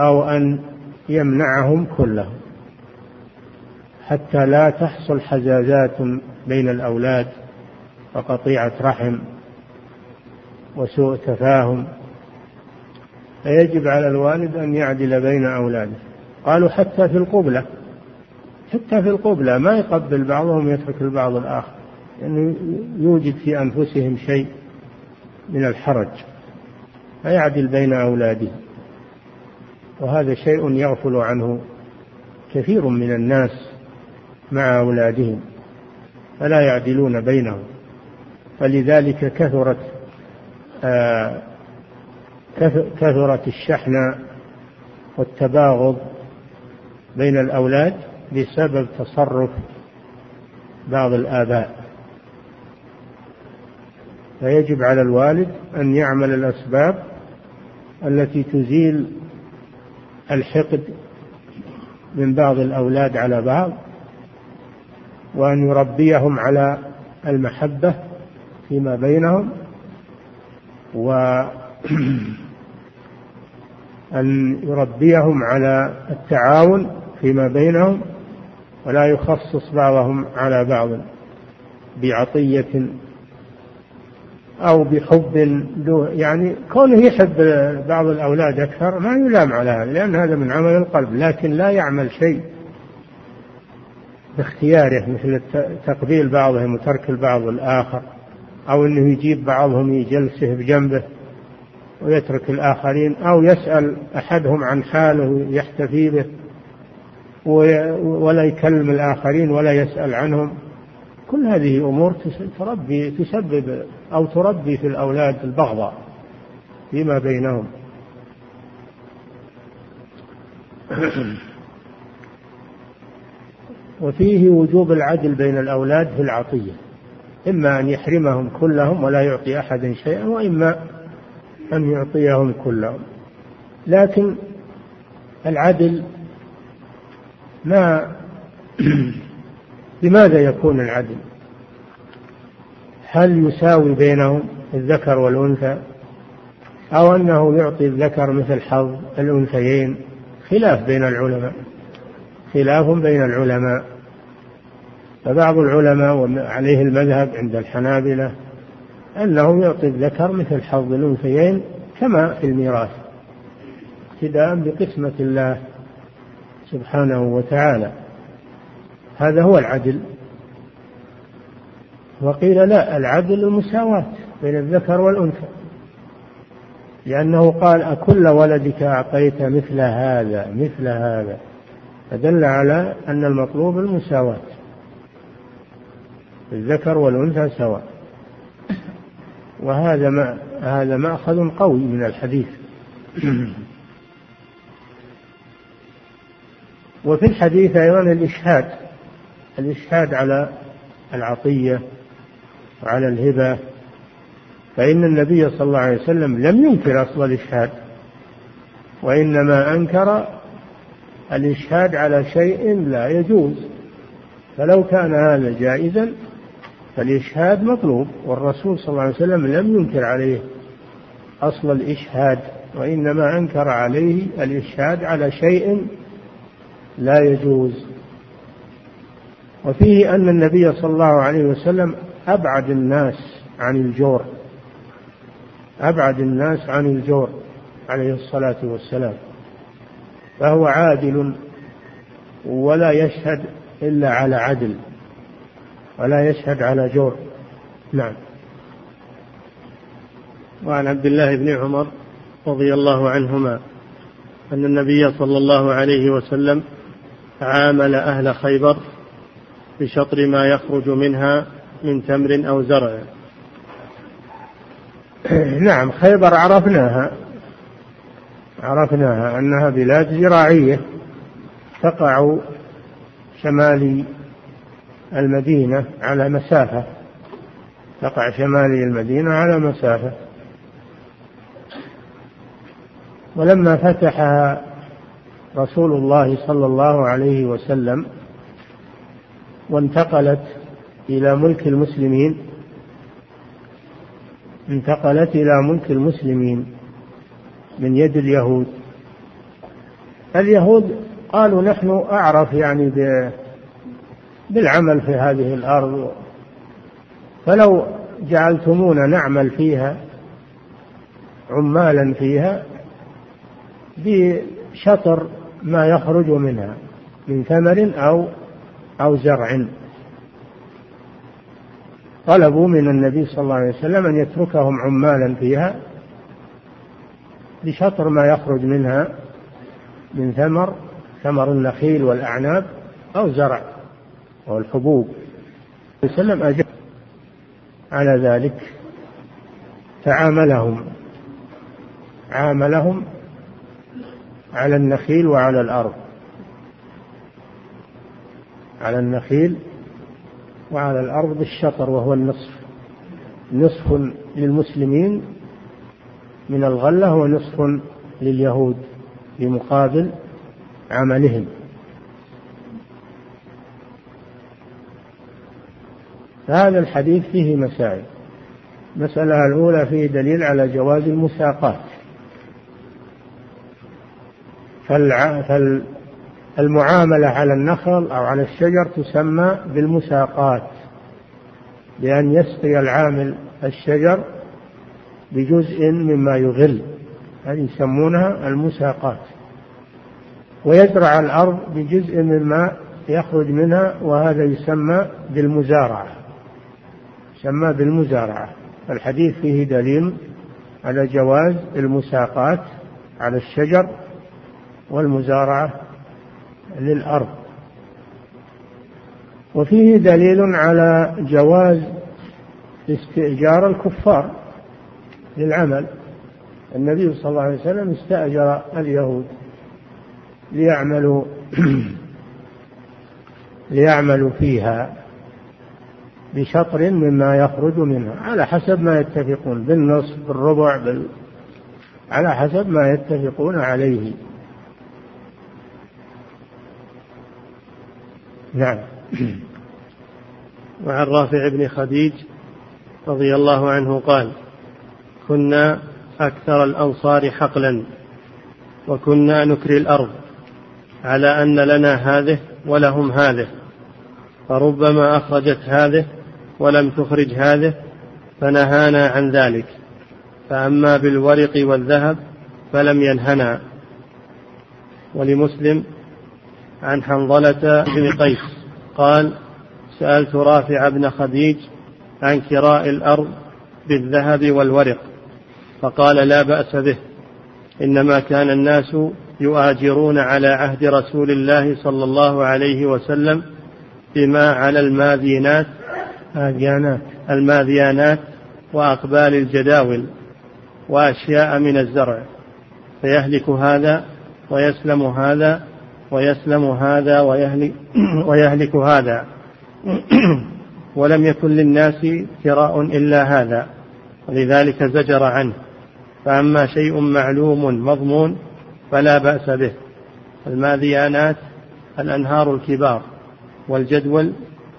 أو أن يمنعهم كلهم. حتى لا تحصل حزازات بين الأولاد وقطيعة رحم وسوء تفاهم فيجب على الوالد أن يعدل بين أولاده. قالوا حتى في القبلة. حتى في القبلة ما يقبل بعضهم يترك البعض الآخر. لأنه يعني يوجد في أنفسهم شيء من الحرج. فيعدل بين أولاده. وهذا شيء يغفل عنه كثير من الناس مع أولادهم. فلا يعدلون بينهم. فلذلك كثرت آه كثرت الشحنة والتباغض بين الأولاد بسبب تصرف بعض الآباء. فيجب على الوالد أن يعمل الأسباب التي تزيل الحقد من بعض الأولاد على بعض وأن يربيهم على المحبة فيما بينهم و أن يربيهم على التعاون فيما بينهم ولا يخصص بعضهم على بعض بعطية أو بحب يعني كونه يحب بعض الأولاد أكثر ما يلام على هذا لأن هذا من عمل القلب لكن لا يعمل شيء باختياره مثل تقبيل بعضهم وترك البعض الآخر أو أنه يجيب بعضهم يجلسه بجنبه. ويترك الآخرين أو يسأل أحدهم عن حاله يحتفي به ولا يكلم الآخرين ولا يسأل عنهم. كل هذه أمور تربي تسبب أو تربي في الأولاد البغضاء فيما بينهم. وفيه وجوب العدل بين الأولاد في العطية إما أن يحرمهم كلهم ولا يعطي أحدا شيئا وإما أن يعطيهم كلهم. لكن العدل ما لماذا يكون العدل؟ هل يساوي بينهم الذكر والأنثى؟ أو أنه يعطي الذكر مثل حظ الأنثيين؟ خلاف بين العلماء. خلاف بين العلماء. فبعض العلماء وعليه المذهب عند الحنابلة أنه يعطي الذكر مثل حظ الأنثيين كما في الميراث ابتداء بقسمة الله سبحانه وتعالى هذا هو العدل. وقيل لا العدل المساواة بين الذكر والأنثى لأنه قال أكل ولدك أعطيت مثل هذا مثل هذا. فدل على أن المطلوب المساواة الذكر والأنثى سواء. وهذا ما هذا مأخذ قوي من الحديث. وفي الحديث أيضا الإشهاد الإشهاد على العطية وعلى الهبة فإن النبي صلى الله عليه وسلم لم ينكر أصل الإشهاد وإنما أنكر الإشهاد على شيء لا يجوز. فلو كان هذا جائزا فالإشهاد مطلوب والرسول صلى الله عليه وسلم لم ينكر عليه أصل الإشهاد وإنما أنكر عليه الإشهاد على شيء لا يجوز. وفيه أن النبي صلى الله عليه وسلم أبعد الناس عن الجور أبعد الناس عن الجور عليه الصلاة والسلام فهو عادل ولا يشهد إلا على عدل. ولا يشهد على جور. نعم. وعن عبد الله بن عمر رضي الله عنهما أن النبي صلى الله عليه وسلم عامل أهل خيبر بشطر ما يخرج منها من تمر أو زرع. نعم خيبر عرفناها عرفناها أنها بلاد زراعية تقع شمال المدينة على مسافة. تقع شمالي المدينة على مسافة. ولما فتحها رسول الله صلى الله عليه وسلم وانتقلت إلى ملك المسلمين انتقلت إلى ملك المسلمين من يد اليهود. اليهود قالوا نحن أعرف يعني بالعمل في هذه الأرض. فلو جعلتمونا نعمل فيها عمالا فيها بشطر ما يخرج منها من ثمر أو أو زرع. طلبوا من النبي صلى الله عليه وسلم أن يتركهم عمالا فيها بشطر ما يخرج منها من ثمر ثمر النخيل والأعناب أو زرع. أو الحبوب وسلم أجاب على ذلك فعاملهم عاملهم على النخيل وعلى الأرض. على النخيل وعلى الأرض بالشطر وهو النصف. نصف للمسلمين من الغلة ونصف لليهود بمقابل عملهم. فهذا الحديث فيه مسائل. المسألة الأولى فيه دليل على جواز المساقات. فالمعاملة على النخل أو على الشجر تسمى بالمساقات بأن يسقي العامل الشجر بجزء مما يغل هذه يسمونها المساقات. ويزرع الأرض بجزء مما يخرج منها وهذا يسمى بالمزارعة. يسمى بالمزارعة. الحديث فيه دليل على جواز المساقات على الشجر والمزارعة للأرض. وفيه دليل على جواز استئجار الكفار للعمل. النبي صلى الله عليه وسلم استأجر اليهود ليعملوا ليعملوا فيها. بشطر مما يخرج منها على حسب ما يتفقون بالنصف بالربع على حسب ما يتفقون عليه. نعم. وعن رافع بن خديج رضي الله عنه قال كنا أكثر الأنصار حقلا وكنا نكري الأرض على أن لنا هذه ولهم هذه فربما أخرجت هذه ولم تخرج هذه فنهانا عن ذلك. فأما بالورق والذهب فلم ينهنا. ولمسلم عن حنظلة بن قيس قال سألت رافع بن خديج عن كراء الأرض بالذهب والورق فقال لا بأس به إنما كان الناس يؤاجرون على عهد رسول الله صلى الله عليه وسلم بما على الماذينات الماذيانات وأقبال الجداول وأشياء من الزرع. فيهلك هذا ويسلم هذا ويسلم هذا ويهلك, ويهلك هذا. ولم يكن للناس كراء إلا هذا ولذلك زجر عنه. فأما شيء معلوم مضمون فلا بأس به. الماذيانات الأنهار الكبار والجدول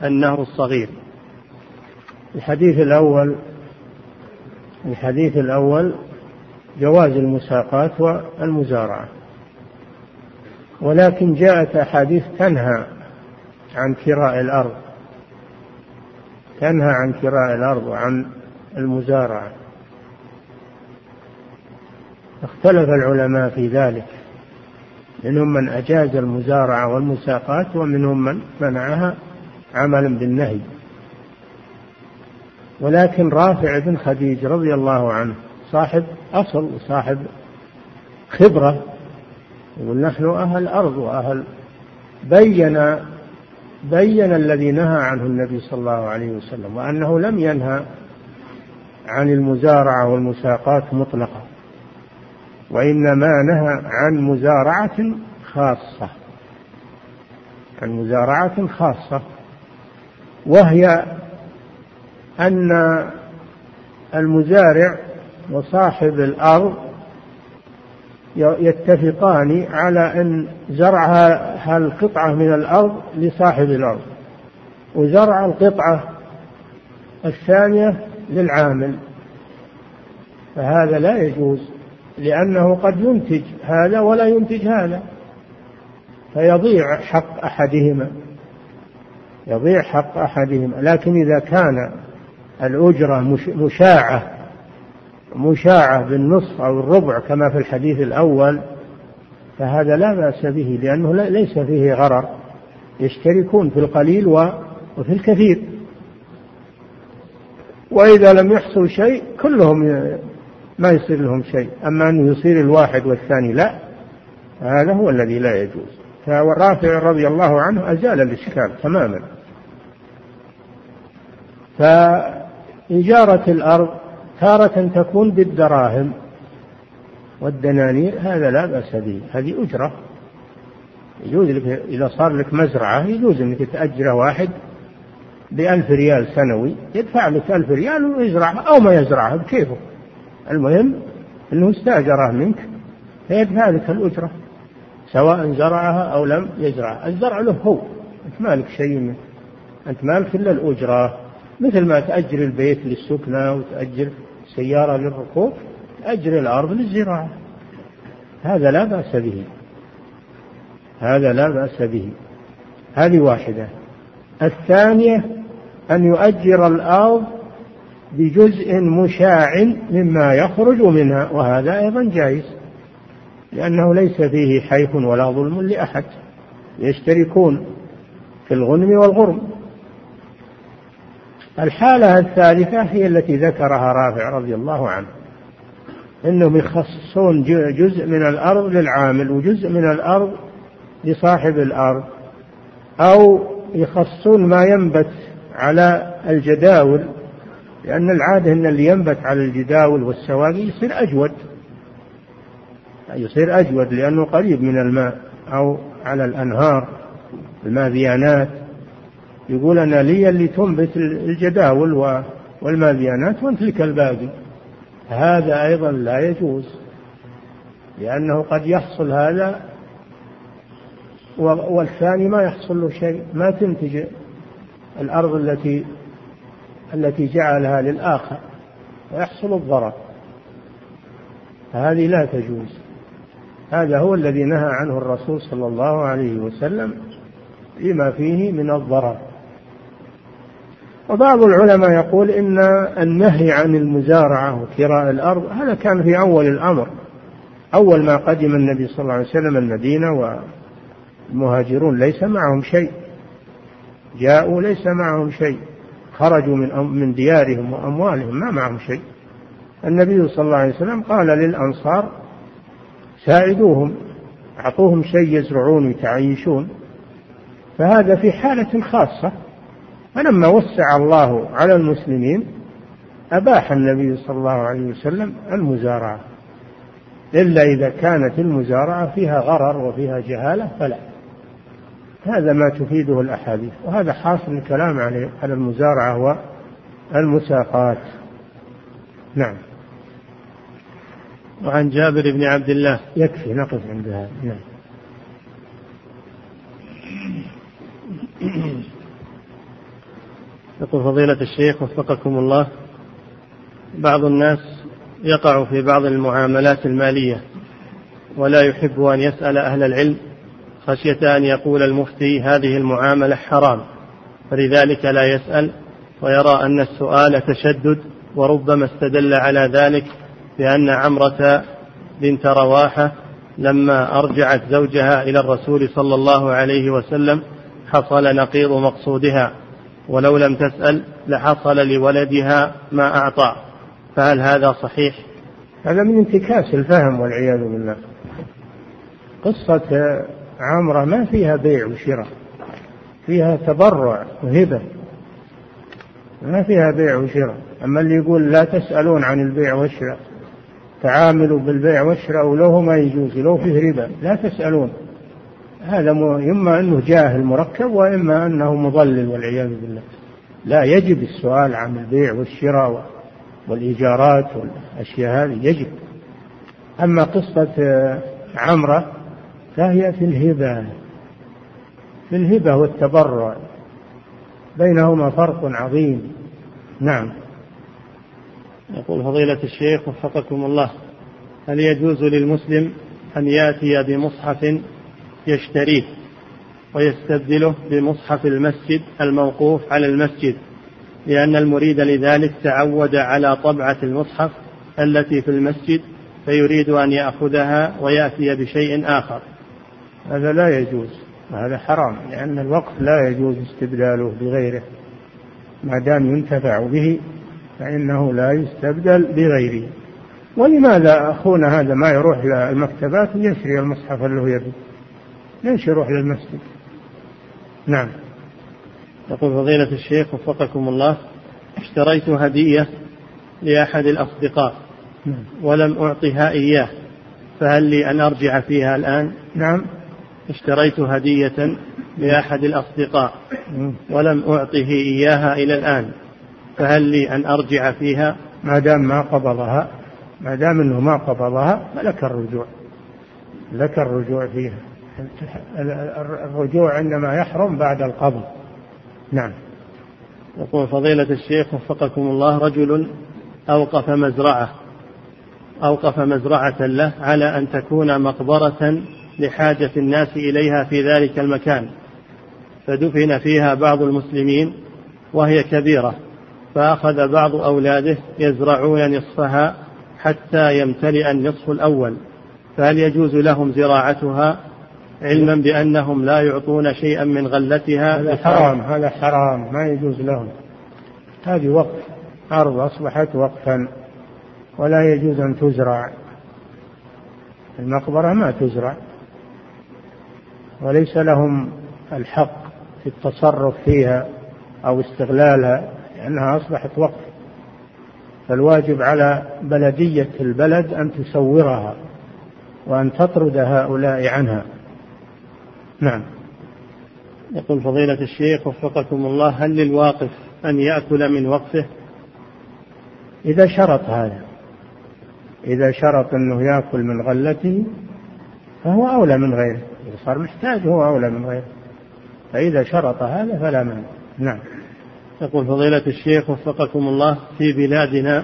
النهر الصغير. الحديث الأول الحديث الأول جواز المساقات والمزارعة. ولكن جاءت أحاديث تنهى عن كراء الأرض تنهى عن كراء الأرض وعن المزارعة. اختلف العلماء في ذلك منهم من أجاز المزارعة والمساقات ومنهم من منعها عملا بالنهي. ولكن رافع بن خديج رضي الله عنه صاحب أصل وصاحب خبرة يقول نحن أهل أرض وأهل بين بين الذي نهى عنه النبي صلى الله عليه وسلم وأنه لم ينهى عن المزارعة والمساقات مطلقة وإنما نهى عن مزارعة خاصة عن مزارعة خاصة وهي أن المزارع وصاحب الأرض يتفقان على أن زرعها هالقطعة من الأرض لصاحب الأرض وزرع القطعة الثانية للعامل. فهذا لا يجوز لأنه قد ينتج هذا ولا ينتج هذا. فيضيع حق أحدهما يضيع حق أحدهما. لكن إذا كان الأجرة مشاعة مشاعة بالنصف أو الربع كما في الحديث الأول فهذا لا بأس به لأنه ليس فيه غرر. يشتركون في القليل وفي الكثير. وإذا لم يحصل شيء كلهم ما يصير لهم شيء. أما أن يصير الواحد والثاني لا هذا هو الذي لا يجوز. فرافع رضي الله عنه أزال الإشكال تماما. فإجارة الأرض تارة تكون بالدراهم والدنانير هذا لا بأس به هذه أجرة. يجوز لك إذا صار لك مزرعة يجوز أنك تأجر واحد بألف ريال سنوي يدفع لك ألف ريال ويزرعها أو ما يزرعها بكيفه. المهم أنه استأجره منك فيدفع لك الأجرة سواء زرعها أو لم يزرعها. الزرع له هو أنت مالك شيء منه أنت مالك إلا الأجرة. مثل ما تأجر البيت للسكنة وتأجر سيارة للركوب تأجر الأرض للزراعة. هذا لا بأس به. هذا لا بأس به. هذه واحدة. الثانية أن يؤجر الأرض بجزء مشاع مما يخرج منها وهذا أيضا جائز لأنه ليس فيه حيف ولا ظلم لأحد. يشتركون في الغنم والغرم. الحالة الثالثة هي التي ذكرها رافع رضي الله عنه إنهم يخصصون جزء من الأرض للعامل وجزء من الأرض لصاحب الأرض أو يخصون ما ينبت على الجداول لأن العادة أن اللي ينبت على الجداول والسواقي يصير أجود يصير أجود لأنه قريب من الماء أو على الأنهار الماذيانات يقول أنا لي اللي تنبت الجداول والماذيانات وأنت الباقي هذا أيضا لا يجوز لأنه قد يحصل هذا والثاني ما يحصل له شيء ما تنتج الأرض التي التي جعلها للآخر ويحصل الضرر. هذه لا تجوز. هذا هو الذي نهى عنه الرسول صلى الله عليه وسلم فيما فيه من الضرر. وبعض العلماء يقول إن النهي عن المزارعة وكراء الأرض هذا كان في أول الأمر. أول ما قدم النبي صلى الله عليه وسلم المدينة والمهاجرون ليس معهم شيء. جاءوا ليس معهم شيء. خرجوا من من ديارهم وأموالهم ما معهم شيء. النبي صلى الله عليه وسلم قال للأنصار ساعدوهم أعطوهم شيء يزرعون ويتعيشون. فهذا في حالة خاصة. فلما وسع الله على المسلمين أباح النبي صلى الله عليه وسلم المزارعة. إلا إذا كانت المزارعة فيها غرر وفيها جهالة فلا. هذا ما تفيده الأحاديث وهذا حاصل الكلام عليه على المزارعة والمساقات. نعم. وعن جابر بن عبد الله. يكفي نقف عند هذا. نعم. يقول فضيلة الشيخ وفقكم الله بعض الناس يقع في بعض المعاملات المالية ولا يحب أن يسأل أهل العلم خشية أن يقول المفتي هذه المعاملة حرام فلذلك لا يسأل ويرى أن السؤال تشدد وربما استدل على ذلك بأن عمرة بنت رواحة لما أرجعت زوجها إلى الرسول صلى الله عليه وسلم حصل نقيض مقصودها. ولو لم تسأل لحصل لولدها ما أعطى. فهل هذا صحيح؟ هذا من انتكاس الفهم والعياذ بالله. قصة عمرة ما فيها بيع وشراء فيها تبرع وهبة. ما فيها بيع وشراء. أما اللي يقول لا تسألون عن البيع والشراء تعاملوا بالبيع والشراء ولو ما يجوز لو فيه ربا لا تسألون. هذا إما أنه جاهل مركب وإما أنه مضلل والعياذ بالله. لا يجب السؤال عن البيع والشراء والإيجارات والأشياء هذه يجب. أما قصة عمرة فهي في الهبة. في الهبة والتبرع. بينهما فرق عظيم. نعم. يقول فضيلة الشيخ وفقكم الله هل يجوز للمسلم أن يأتي بمصحف يشتريه ويستبدله بمصحف المسجد الموقوف على المسجد لأن المريد لذلك تعود على طبعة المصحف التي في المسجد فيريد أن يأخذها ويأتي بشيء آخر. هذا لا يجوز هذا حرام لأن الوقف لا يجوز استبداله بغيره. ما دام ينتفع به فإنه لا يستبدل بغيره. ولماذا أخونا هذا ما يروح للمكتبات ويشري المصحف اللي هو يبي ليش يروح للمسجد نعم. يقول فضيلة الشيخ وفقكم الله اشتريت هدية لأحد الأصدقاء نعم. ولم أعطها إياه فهل لي أن أرجع فيها الآن؟ نعم. اشتريت هدية لأحد الأصدقاء نعم. ولم أعطه إياها إلى الآن فهل لي أن أرجع فيها؟ ما دام ما قبضها ما دام أنه ما قبضها فلك الرجوع لك الرجوع فيها. الرجوع عندما يحرم بعد القبض نعم. يقول فضيلة الشيخ وفقكم الله رجل أوقف مزرعة أوقف مزرعة له على أن تكون مقبرة لحاجة الناس إليها في ذلك المكان فدفن فيها بعض المسلمين وهي كبيرة فأخذ بعض أولاده يزرعون نصفها حتى يمتلئ النصف الأول فهل يجوز لهم زراعتها؟ علما بأنهم لا يعطون شيئا من غلتها هذا حرام هذا حرام ما يجوز لهم. هذه وقف أرض أصبحت وقفا ولا يجوز أن تزرع. المقبرة ما تزرع. وليس لهم الحق في التصرف فيها أو استغلالها لأنها أصبحت وقف. فالواجب على بلدية البلد أن تسورها وأن تطرد هؤلاء عنها. نعم. يقول فضيلة الشيخ وفقكم الله هل للواقف أن يأكل من وقفه؟ إذا شرط هذا. إذا شرط أنه يأكل من غلته فهو أولى من غيره. إذا صار محتاج هو أولى من غيره. فإذا شرط هذا فلا مانع. نعم. يقول فضيلة الشيخ وفقكم الله في بلادنا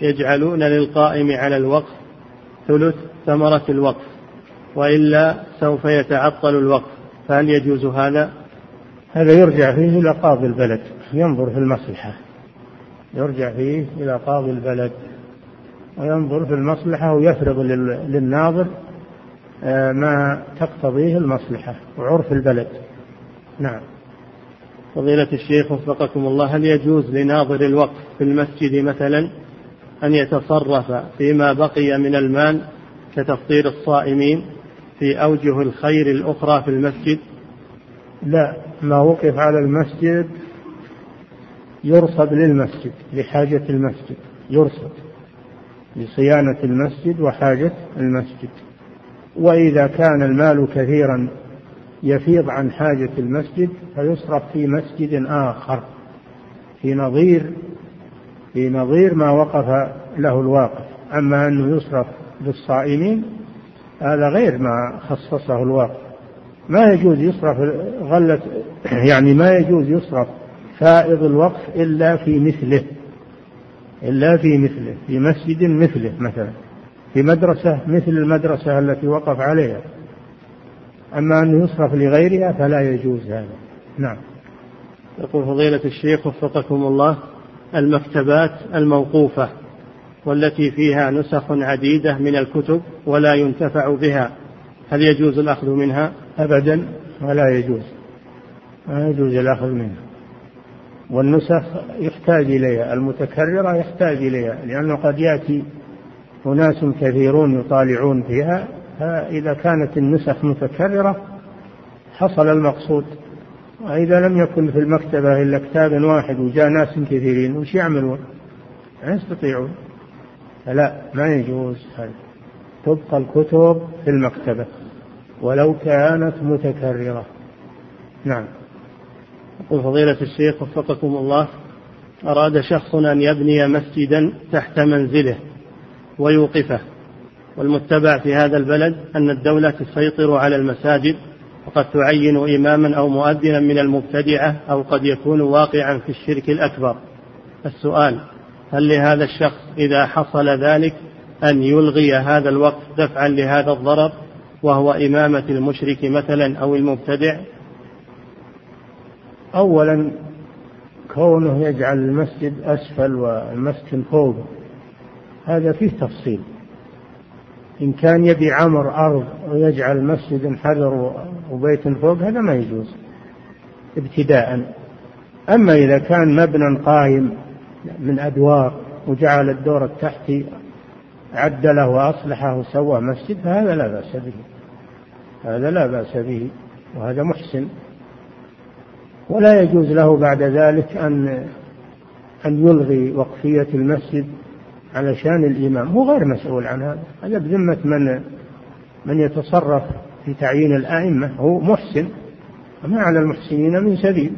يجعلون للقائم على الوقف ثلث ثمرة الوقف. وإلا سوف يتعطل الوقف فهل يجوز هذا؟ هذا يرجع فيه إلى قاضي البلد ينظر في المصلحة. يرجع فيه إلى قاضي البلد وينظر في المصلحة ويفرض للناظر آه، ما تقتضيه المصلحة وعرف البلد. نعم. فضيلة الشيخ وفقكم الله هل يجوز لناظر الوقف في المسجد مثلا أن يتصرف فيما بقي من المال كتفطير الصائمين؟ في أوجه الخير الأخرى في المسجد؟ لا ما وقف على المسجد يرصد للمسجد لحاجة المسجد يرصد لصيانة المسجد وحاجة المسجد. وإذا كان المال كثيرا يفيض عن حاجة المسجد فيصرف في مسجد آخر في نظير في نظير ما وقف له الواقف. أما أنه يصرف للصائمين هذا غير ما خصصه الواقف ما يجوز يصرف غلة يعني ما يجوز يصرف فائض الوقف إلا في مثله. إلا في مثله في مسجد مثله مثلا في مدرسة مثل المدرسة التي وقف عليها. أما أنه يصرف لغيرها فلا يجوز هذا. نعم. يقول فضيلة الشيخ وفقكم الله المكتبات الموقوفة. والتي فيها نسخ عديدة من الكتب ولا ينتفع بها. هل يجوز الأخذ منها؟ أبدا ولا يجوز. لا يجوز الأخذ منها. والنسخ يحتاج إليها المتكررة يحتاج إليها لأنه قد يأتي أناس كثيرون يطالعون فيها. فإذا كانت النسخ متكررة حصل المقصود. وإذا لم يكن في المكتبة إلا كتاب واحد وجاء ناس كثيرين وش يعملون؟ ما يستطيعون. فلا ما يجوز هذا. تبقى الكتب في المكتبة ولو كانت متكررة. نعم. يقول فضيلة الشيخ وفقكم الله أراد شخص أن يبني مسجدا تحت منزله ويوقفه. والمتبع في هذا البلد أن الدولة تسيطر على المساجد وقد تعين إماما أو مؤذنا من المبتدعة أو قد يكون واقعا في الشرك الأكبر. السؤال هل لهذا الشخص إذا حصل ذلك أن يلغي هذا الوقف دفعا لهذا الضرر وهو إمامة المشرك مثلا أو المبتدع؟ أولا كونه يجعل المسجد أسفل والمسكن فوق هذا فيه تفصيل. إن كان يبي عمر أرض ويجعل مسجد حذر وبيت فوق هذا ما يجوز ابتداء. أما إذا كان مبنى قائم من أدوار وجعل الدور التحتي عدله وأصلحه وسوى مسجد فهذا لا بأس به. هذا لا بأس به وهذا محسن. ولا يجوز له بعد ذلك أن أن يلغي وقفية المسجد علشان الإمام. هو غير مسؤول عن هذا. هذا بذمة من من يتصرف في تعيين الأئمة. هو محسن. وما على المحسنين من سبيل.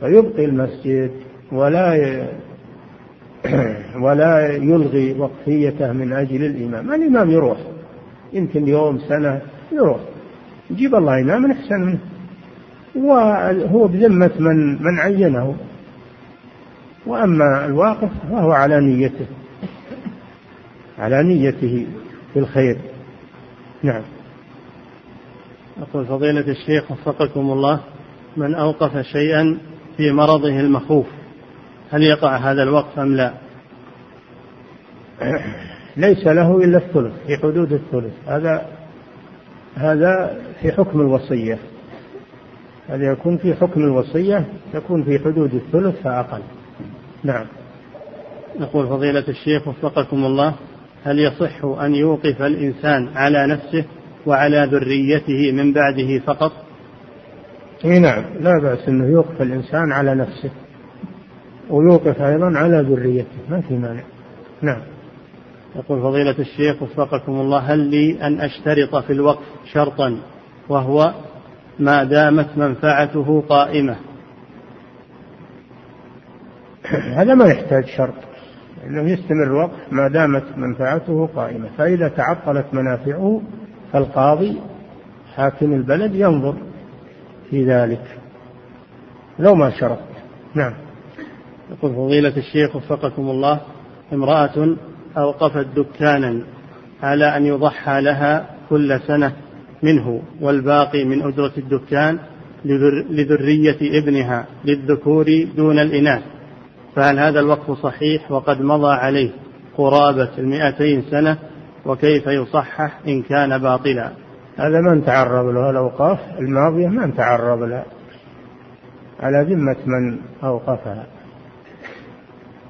فيبقي المسجد ولا. ولا يلغي وقفيته من أجل الإمام. الإمام يروح. يمكن يوم سنة يروح. يجيب الله إمام أحسن منه. وهو بذمة من من عينه. وأما الواقف فهو على نيته. على نيته في الخير. نعم. يقول فضيلة الشيخ وفقكم الله من أوقف شيئا في مرضه المخوف. هل يقع هذا الوقف أم لا؟ ليس له إلا الثلث في حدود الثلث. هذا هذا في حكم الوصية. هذا يكون في حكم الوصية يكون في حدود الثلث فأقل. نعم. يقول فضيلة الشيخ وفقكم الله هل يصح أن يوقف الإنسان على نفسه وعلى ذريته من بعده فقط؟ إي نعم لا بأس أنه يوقف الإنسان على نفسه. ويوقف أيضا على ذريته. ما في مانع. نعم. يقول فضيلة الشيخ وفقكم الله هل لي أن أشترط في الوقف شرطا وهو ما دامت منفعته قائمة؟ هذا ما يحتاج شرط. أنه يستمر الوقف ما دامت منفعته قائمة. فإذا تعطلت منافعه فالقاضي حاكم البلد ينظر في ذلك. لو ما شرط. نعم. يقول فضيلة الشيخ وفقكم الله امرأة أوقفت دكانا على أن يضحى لها كل سنة منه والباقي من أجرة الدكان لذرية ابنها للذكور دون الإناث. فهل هذا الوقف صحيح وقد مضى عليه قرابة المئتين سنة؟ وكيف يصحح إن كان باطلا؟ هذا ما نتعرض له الأوقاف الماضية ما نتعرض لها. على ذمة من أوقفها.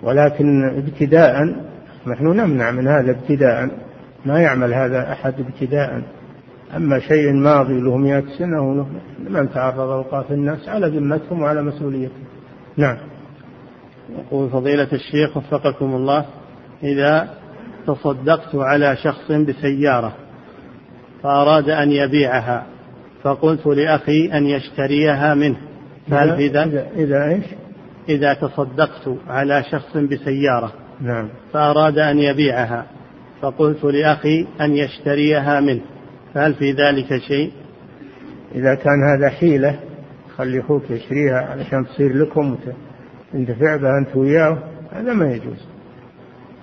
ولكن ابتداء نحن نمنع من هذا ابتداء ما يعمل هذا أحد ابتداء. أما شيء ماضي له مئة سنة ما نتعرض أوقاف الناس على ذمتهم وعلى مسؤوليتهم. نعم. يقول فضيلة الشيخ وفقكم الله إذا تصدقت على شخص بسيارة فأراد أن يبيعها فقلت لأخي أن يشتريها منه فهل في ذلك إذا إيش؟ إذا تصدقت على شخص بسيارة نعم. فأراد أن يبيعها فقلت لأخي أن يشتريها منه فهل في ذلك شيء؟ إذا كان هذا حيلة خلي أخوك يشتريها علشان تصير لكم وتنتفع بها أنت وياه هذا ما يجوز.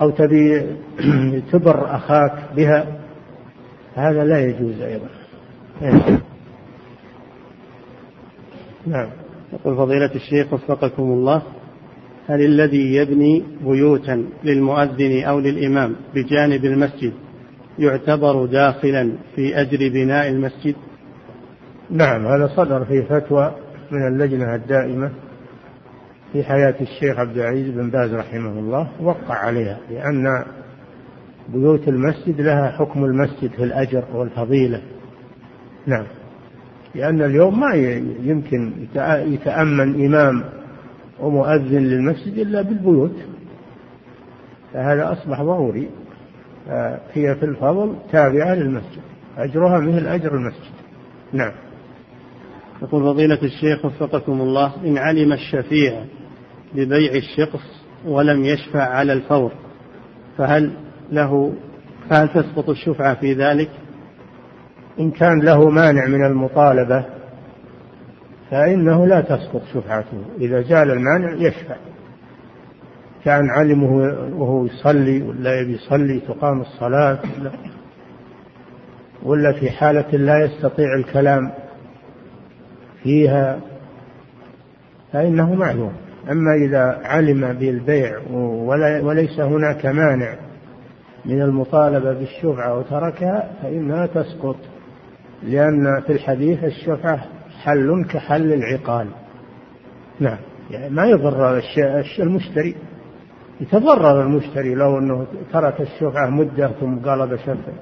أو تبي تبر أخاك بها هذا لا يجوز أيضا. نعم. يقول فضيلة الشيخ وفقكم الله هل الذي يبني بيوتا للمؤذن أو للإمام بجانب المسجد يعتبر داخلا في أجر بناء المسجد؟ نعم هذا صدر في فتوى من اللجنة الدائمة في حياة الشيخ عبد العزيز بن باز رحمه الله وقع عليها لأن بيوت المسجد لها حكم المسجد في الأجر والفضيلة. نعم. لأن اليوم ما يمكن يتأمن إمام ومؤذن للمسجد إلا بالبيوت. فهذا أصبح ضروري. هي في الفضل تابعة للمسجد. أجرها مثل أجر المسجد. نعم. يقول فضيلة الشيخ وفقكم الله إن علم الشفيع ببيع الشخص ولم يشفع على الفور فهل له فهل تسقط الشفعة في ذلك؟ إن كان له مانع من المطالبة فإنه لا تسقط شفعته. إذا زال المانع يشفع. كان علمه وهو يصلي ولا يبي يصلي تقام الصلاة ولا, ولا في حالة لا يستطيع الكلام فيها فإنه معلوم. أما إذا علم بالبيع وليس هناك مانع من المطالبة بالشفعة وتركها فإنها تسقط. لأن في الحديث الشفعة حل كحل العقال. نعم. يعني ما يضر المشتري. يتضرر المشتري لو أنه ترك الشفعة مدة ثم قال بشفع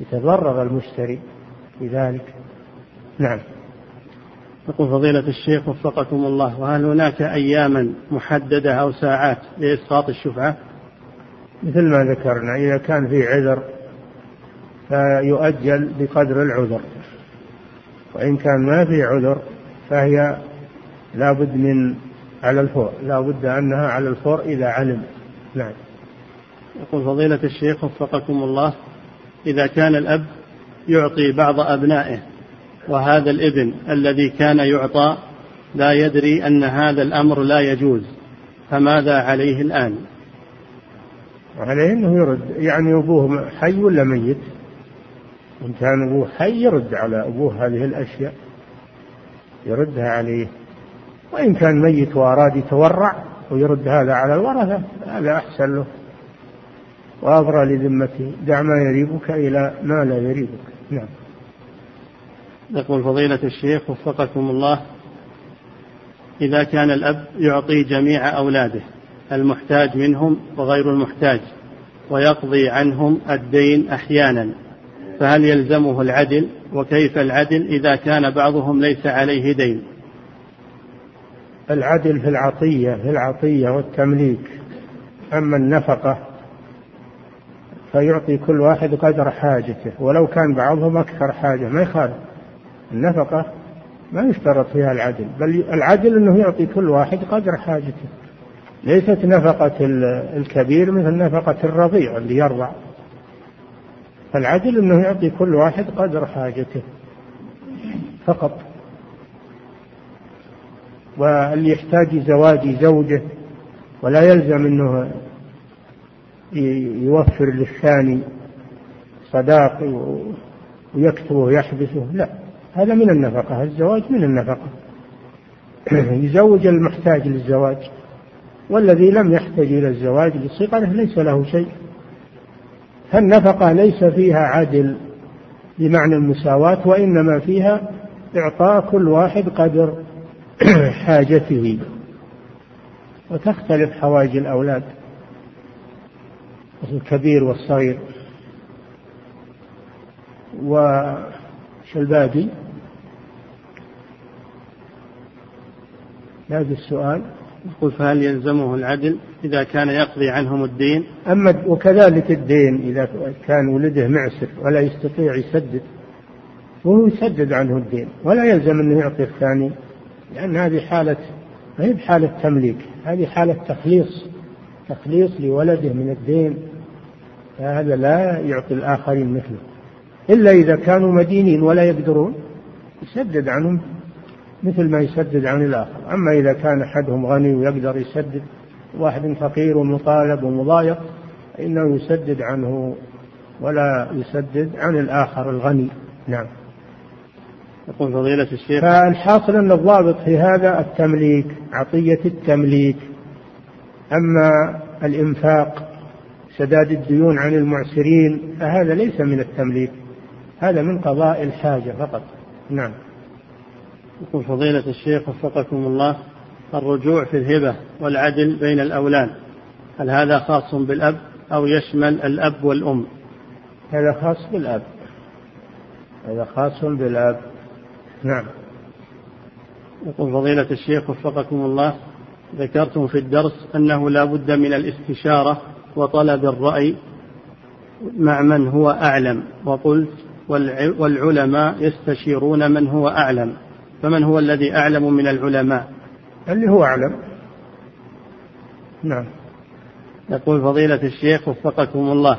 يتضرر المشتري بذلك. نعم. يقول فضيلة الشيخ وفقكم الله وهل هناك أياما محددة أو ساعات لإسقاط الشفعة؟ مثل ما ذكرنا إذا كان في عذر فيؤجل بقدر العذر. وإن كان ما في عذر فهي لابد من على الفور لابد أنها على الفور إذا علم. نعم. يقول فضيلة الشيخ وفقكم الله إذا كان الأب يعطي بعض أبنائه وهذا الابن الذي كان يعطى لا يدري أن هذا الأمر لا يجوز فماذا عليه الآن؟ عليه أنه يرد يعني أبوه حي ولا ميت؟ إن كان أبوه حي يرد على أبوه هذه الأشياء يردها عليه. وإن كان ميت وأراد يتورع ويرد هذا على الورثة هذا أحسن له. وأبرى لذمته دع ما يريبك إلى ما لا يريبك. نعم. يقول فضيلة الشيخ وفقكم الله إذا كان الأب يعطي جميع أولاده المحتاج منهم وغير المحتاج ويقضي عنهم الدين أحيانا فهل يلزمه العدل؟ وكيف العدل إذا كان بعضهم ليس عليه دين؟ العدل في العطية في العطية والتمليك. أما النفقة فيعطي كل واحد قدر حاجته. ولو كان بعضهم أكثر حاجة ما يخالف. النفقة ما يشترط فيها العدل بل العدل أنه يعطي كل واحد قدر حاجته. ليست نفقة الكبير مثل نفقة الرضيع اللي يرضع. فالعدل أنه يعطي كل واحد قدر حاجته فقط. واللي يحتاج زواج زوجة ولا يلزم أنه يوفر للثاني صداق ويكتبه ويحبسه لا. هذا من النفقة الزواج من النفقة. يزوج المحتاج للزواج والذي لم يحتج إلى الزواج لصغره ليس له شيء. فالنفقة ليس فيها عدل بمعنى المساواة وإنما فيها إعطاء كل واحد قدر حاجته. وتختلف حوائج الأولاد الكبير والصغير. وش الباقي؟ باقي السؤال. يقول فهل يلزمه العدل إذا كان يقضي عنهم الدين؟ أما وكذلك الدين إذا كان ولده معسر ولا يستطيع يسدد وهو يسدد عنه الدين ولا يلزم أنه يعطي الثاني لأن هذه حالة ما هي بحالة تمليك هذه حالة تخليص تخليص لولده من الدين هذا لا يعطي الآخرين مثله. إلا إذا كانوا مدينين ولا يقدرون يسدد عنهم مثل ما يسدد عن الآخر. أما إذا كان أحدهم غني ويقدر يسدد واحد فقير ومطالب ومضايق فإنه يسدد عنه ولا يسدد عن الآخر الغني. نعم. يقول فضيلة الشيخ. فالحاصل أن الضابط في هذا التمليك عطية التمليك. أما الإنفاق سداد الديون عن المعسرين فهذا ليس من التمليك هذا من قضاء الحاجة فقط. نعم. يقول فضيلة الشيخ وفقكم الله الرجوع في الهبة والعدل بين الأولاد هل هذا خاص بالأب أو يشمل الأب والأم؟ هذا خاص بالأب. هذا خاص بالأب. نعم. يقول فضيلة الشيخ وفقكم الله ذكرتم في الدرس أنه لا بد من الاستشارة وطلب الرأي مع من هو أعلم وقلت والعلماء يستشيرون من هو أعلم. فمن هو الذي أعلم من العلماء؟ اللي هو أعلم. نعم. يقول فضيلة الشيخ وفقكم الله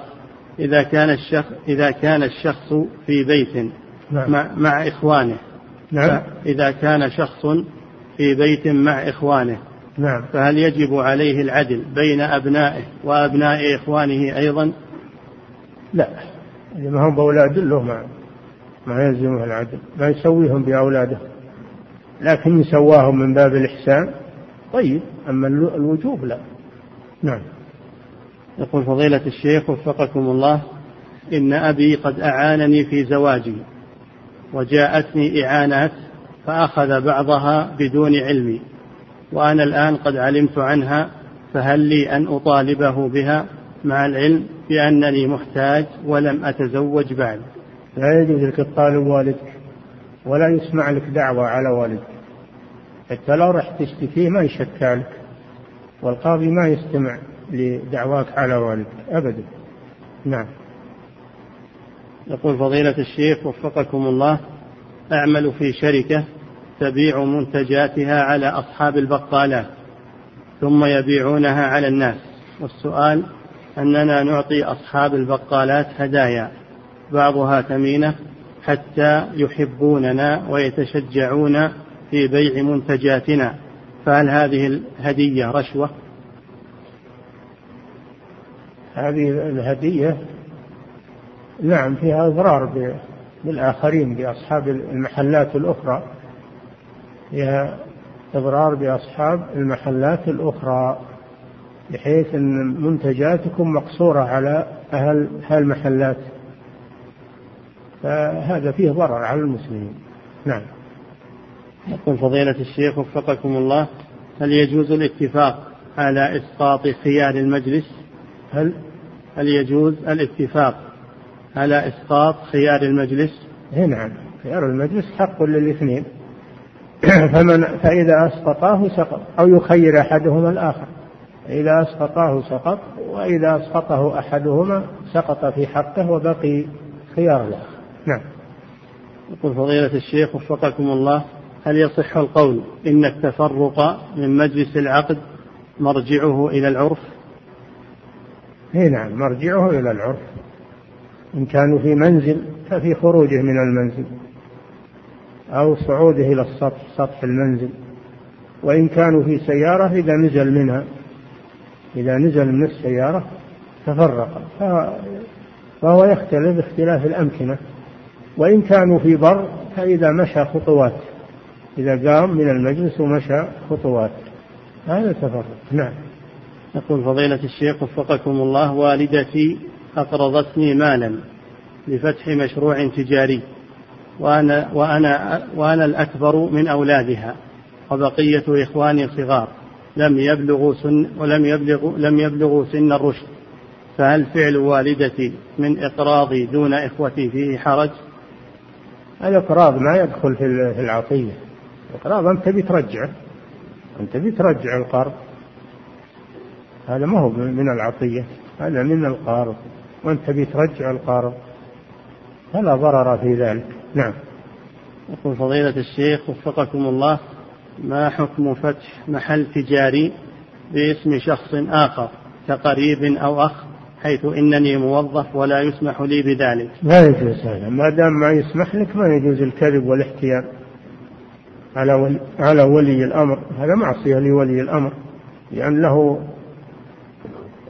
إذا كان الشخص إذا كان الشخص في بيت نعم. مع, مع إخوانه نعم. إذا كان شخص في بيت مع إخوانه نعم. فهل يجب عليه العدل بين أبنائه وأبناء إخوانه أيضا؟ لا. إذا ما هم بأولاد له ما ما يلزمه العدل. ما يسويهم بأولاده. لكن سواهم من باب الإحسان. طيب أما الوجوب لا. نعم. يقول فضيلة الشيخ وفقكم الله إن أبي قد أعانني في زواجي وجاءتني إعانات فأخذ بعضها بدون علمي وأنا الآن قد علمت عنها فهل لي أن أطالبه بها مع العلم بأنني محتاج ولم أتزوج بعد؟ لا يجوز لك تطالب والدك. ولا يسمع لك دعوة على والدك. حتى لو رحت تشتكيه ما يشكى لك والقاضي ما يستمع لدعواك على والدك أبدا. نعم. يقول فضيلة الشيخ وفقكم الله أعمل في شركة تبيع منتجاتها على أصحاب البقالات ثم يبيعونها على الناس. والسؤال أننا نعطي أصحاب البقالات هدايا بعضها ثمينة حتى يحبوننا ويتشجعون في بيع منتجاتنا. فهل هذه الهدية رشوة؟ هذه الهدية نعم فيها إضرار بالآخرين بأصحاب المحلات الأخرى. فيها إضرار بأصحاب المحلات الأخرى بحيث أن منتجاتكم مقصورة على أهل هالمحلات فهذا فيه ضرر على المسلمين. نعم. يقول فضيلة الشيخ وفقكم الله هل يجوز الاتفاق على إسقاط خيار المجلس؟ هل؟ هل يجوز الاتفاق على إسقاط خيار المجلس؟ إيه نعم. خيار المجلس حق للاثنين. فمن فإذا أسقطاه سقط أو يخير أحدهما الآخر. إذا أسقطاه سقط وإذا أسقطه أحدهما سقط في حقه وبقي خيار الآخر. نعم. يقول فضيلة الشيخ وفقكم الله هل يصح القول إن التفرق من مجلس العقد مرجعه إلى العرف؟ إي نعم مرجعه إلى العرف. إن كانوا في منزل ففي خروجه من المنزل أو صعوده إلى السطح سطح المنزل. وإن كانوا في سيارة إذا نزل منها إذا نزل من السيارة تفرق. فهو يختلف اختلاف الأمكنة. وإن كانوا في بر فإذا مشى خطوات. إذا قام من المجلس ومشى خطوات. هذا تفرق نعم. يقول فضيلة الشيخ وفقكم الله والدتي أقرضتني مالا لفتح مشروع تجاري وأنا وأنا وأنا الأكبر من أولادها وبقية إخواني صغار لم يبلغوا سن ولم يبلغوا لم يبلغوا سن الرشد. فهل فعل والدتي من إقراضي دون إخوتي فيه حرج؟ الإقراض ما يدخل في العطية الإقراض أنت تبي ترجعه. أنت تبي ترجع القرض. هذا ما هو من العطية. هذا من القارض وأنت تبي ترجع القارض فلا ضرر في ذلك. نعم. يقول فضيلة الشيخ وفقكم الله ما حكم فتح محل تجاري باسم شخص آخر كقريب أو أخ؟ حيث إنني موظف ولا يسمح لي بذلك. لا يجوز هذا. ما دام ما يسمح لك ما يجوز الكذب والاحتيال على ولي, على ولي الأمر. هذا معصية لولي الأمر. لأن له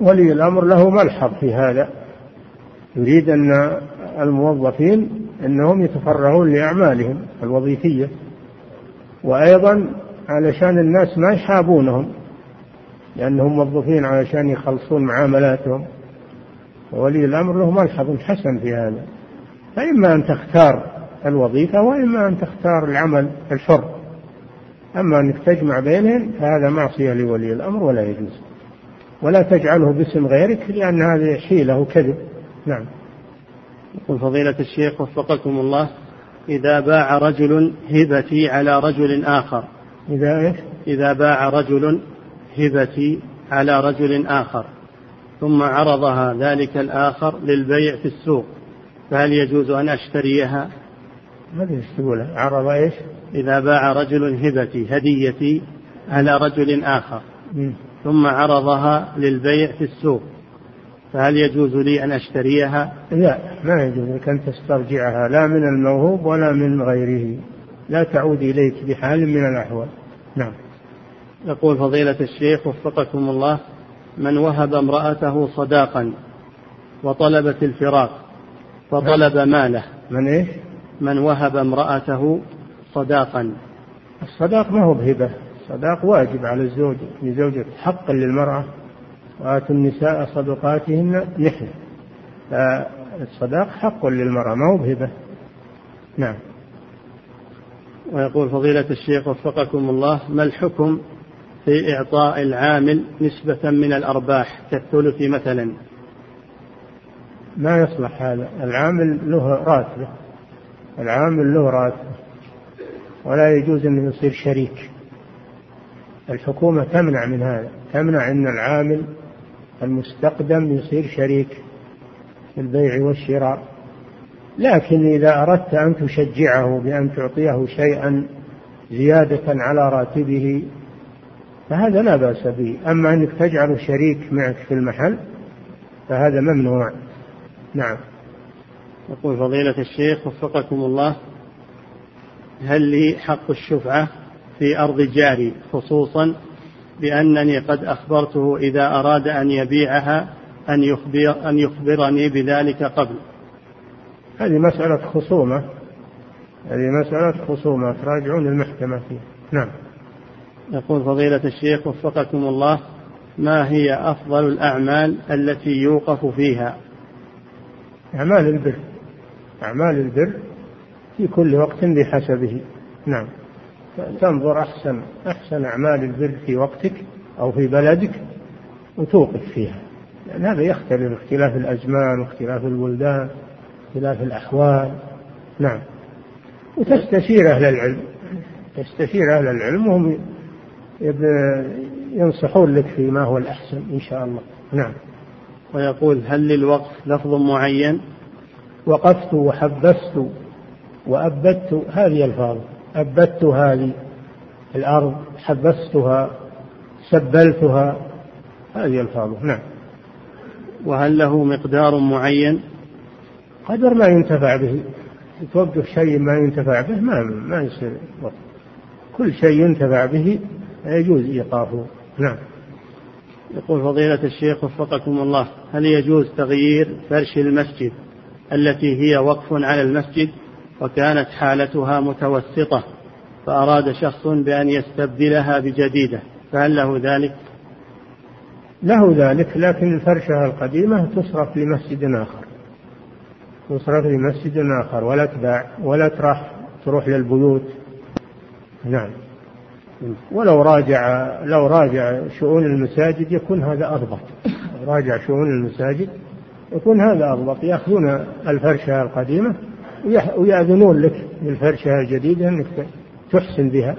ولي الأمر له ملحظ في هذا. يريد أن الموظفين أنهم يتفرغون لأعمالهم الوظيفية. وأيضا علشان الناس ما يحابونهم. لأنهم موظفين علشان يخلصون معاملاتهم. وولي الأمر له ملحظ حسن في هذا. فإما أن تختار الوظيفة وإما أن تختار العمل الحر. أما أنك تجمع بينهم فهذا معصية لولي الأمر ولا يجوز. ولا تجعله باسم غيرك لأن هذه حيلة وكذب. نعم. يقول فضيلة الشيخ وفقكم الله إذا باع رجل هبتي على رجل آخر. إذا إيش؟ إذا باع رجل هبتي على رجل آخر. ثم عرضها ذلك الآخر للبيع في السوق فهل يجوز أن أشتريها؟ ماذا إيش تقول عرض إيش؟ إذا باع رجل هبتي هديتي على رجل آخر م. ثم عرضها للبيع في السوق فهل يجوز لي أن أشتريها؟ لا ما يجوز لك أن تسترجعها لا من الموهوب ولا من غيره لا تعود إليك بحال من الأحوال نعم يقول فضيلة الشيخ وفقكم الله من وهب امرأته صداقا وطلبت الفراق فطلب ماله. من إيش؟ من وهب امرأته صداقا. الصداق ما هو بهبة الصداق واجب على الزوج لزوجة حق للمرأة. وآتوا النساء صدقاتهن نحلة فالصداق حق للمرأة ما هو بهبة نعم. ويقول فضيلة الشيخ وفقكم الله ما الحكم في إعطاء العامل نسبة من الأرباح كالثلث مثلا. ما يصلح هذا. العامل له راتبه. العامل له راتبه. ولا يجوز أنه يصير شريك. الحكومة تمنع من هذا. تمنع أن العامل المستقدم يصير شريك في البيع والشراء. لكن إذا أردت أن تشجعه بأن تعطيه شيئا زيادة على راتبه فهذا لا بأس به أما أنك تجعله شريك معك في المحل فهذا ممنوع نعم يقول فضيلة الشيخ وفقكم الله هل لي حق الشفعة في أرض جاري خصوصا بأنني قد أخبرته إذا أراد أن يبيعها أن يخبر أن يخبرني بذلك قبل. هذه مسألة خصومة هذه مسألة خصومة تراجعون المحكمة فيها. نعم. يقول فضيلة الشيخ وفقكم الله ما هي أفضل الأعمال التي يوقف فيها؟ أعمال البر أعمال البر في كل وقت بحسبه. نعم. تنظر أحسن أحسن أعمال البر في وقتك أو في بلدك وتوقف فيها. لأن هذا يختلف اختلاف الأزمان واختلاف البلدان اختلاف الأحوال. نعم. وتستشير أهل العلم تستشير أهل العلم وهم ينصحون لك فيما هو الأحسن إن شاء الله. نعم. ويقول هل للوقف لفظ معين؟ وقفت وحبست وأبدت هذه الفاظ. أبدت هذه الأرض حبستها. سبلتها. هذه ألفاظه نعم. وهل له مقدار معين؟ قدر ما ينتفع به. توقف شيء ما ينتفع به ما ما يصير. كل شيء ينتفع به. يجوز إيقافه. نعم. يقول فضيلة الشيخ وفقكم الله هل يجوز تغيير فرش المسجد التي هي وقف على المسجد وكانت حالتها متوسطة فأراد شخص بأن يستبدلها بجديدة فهل له ذلك؟ له ذلك لكن فرشها القديمة تصرف لمسجد آخر. تصرف لمسجد آخر ولا تباع ولا تروح تروح للبيوت. نعم. ولو راجع لو راجع شؤون المساجد يكون هذا أضبط راجع شؤون المساجد يكون هذا أضبط يأخذون الفرشة القديمة ويأذنون لك بالفرشة الجديدة أنك تحسن بها.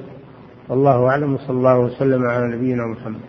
والله أعلم. وصلى الله وسلم على نبينا محمد.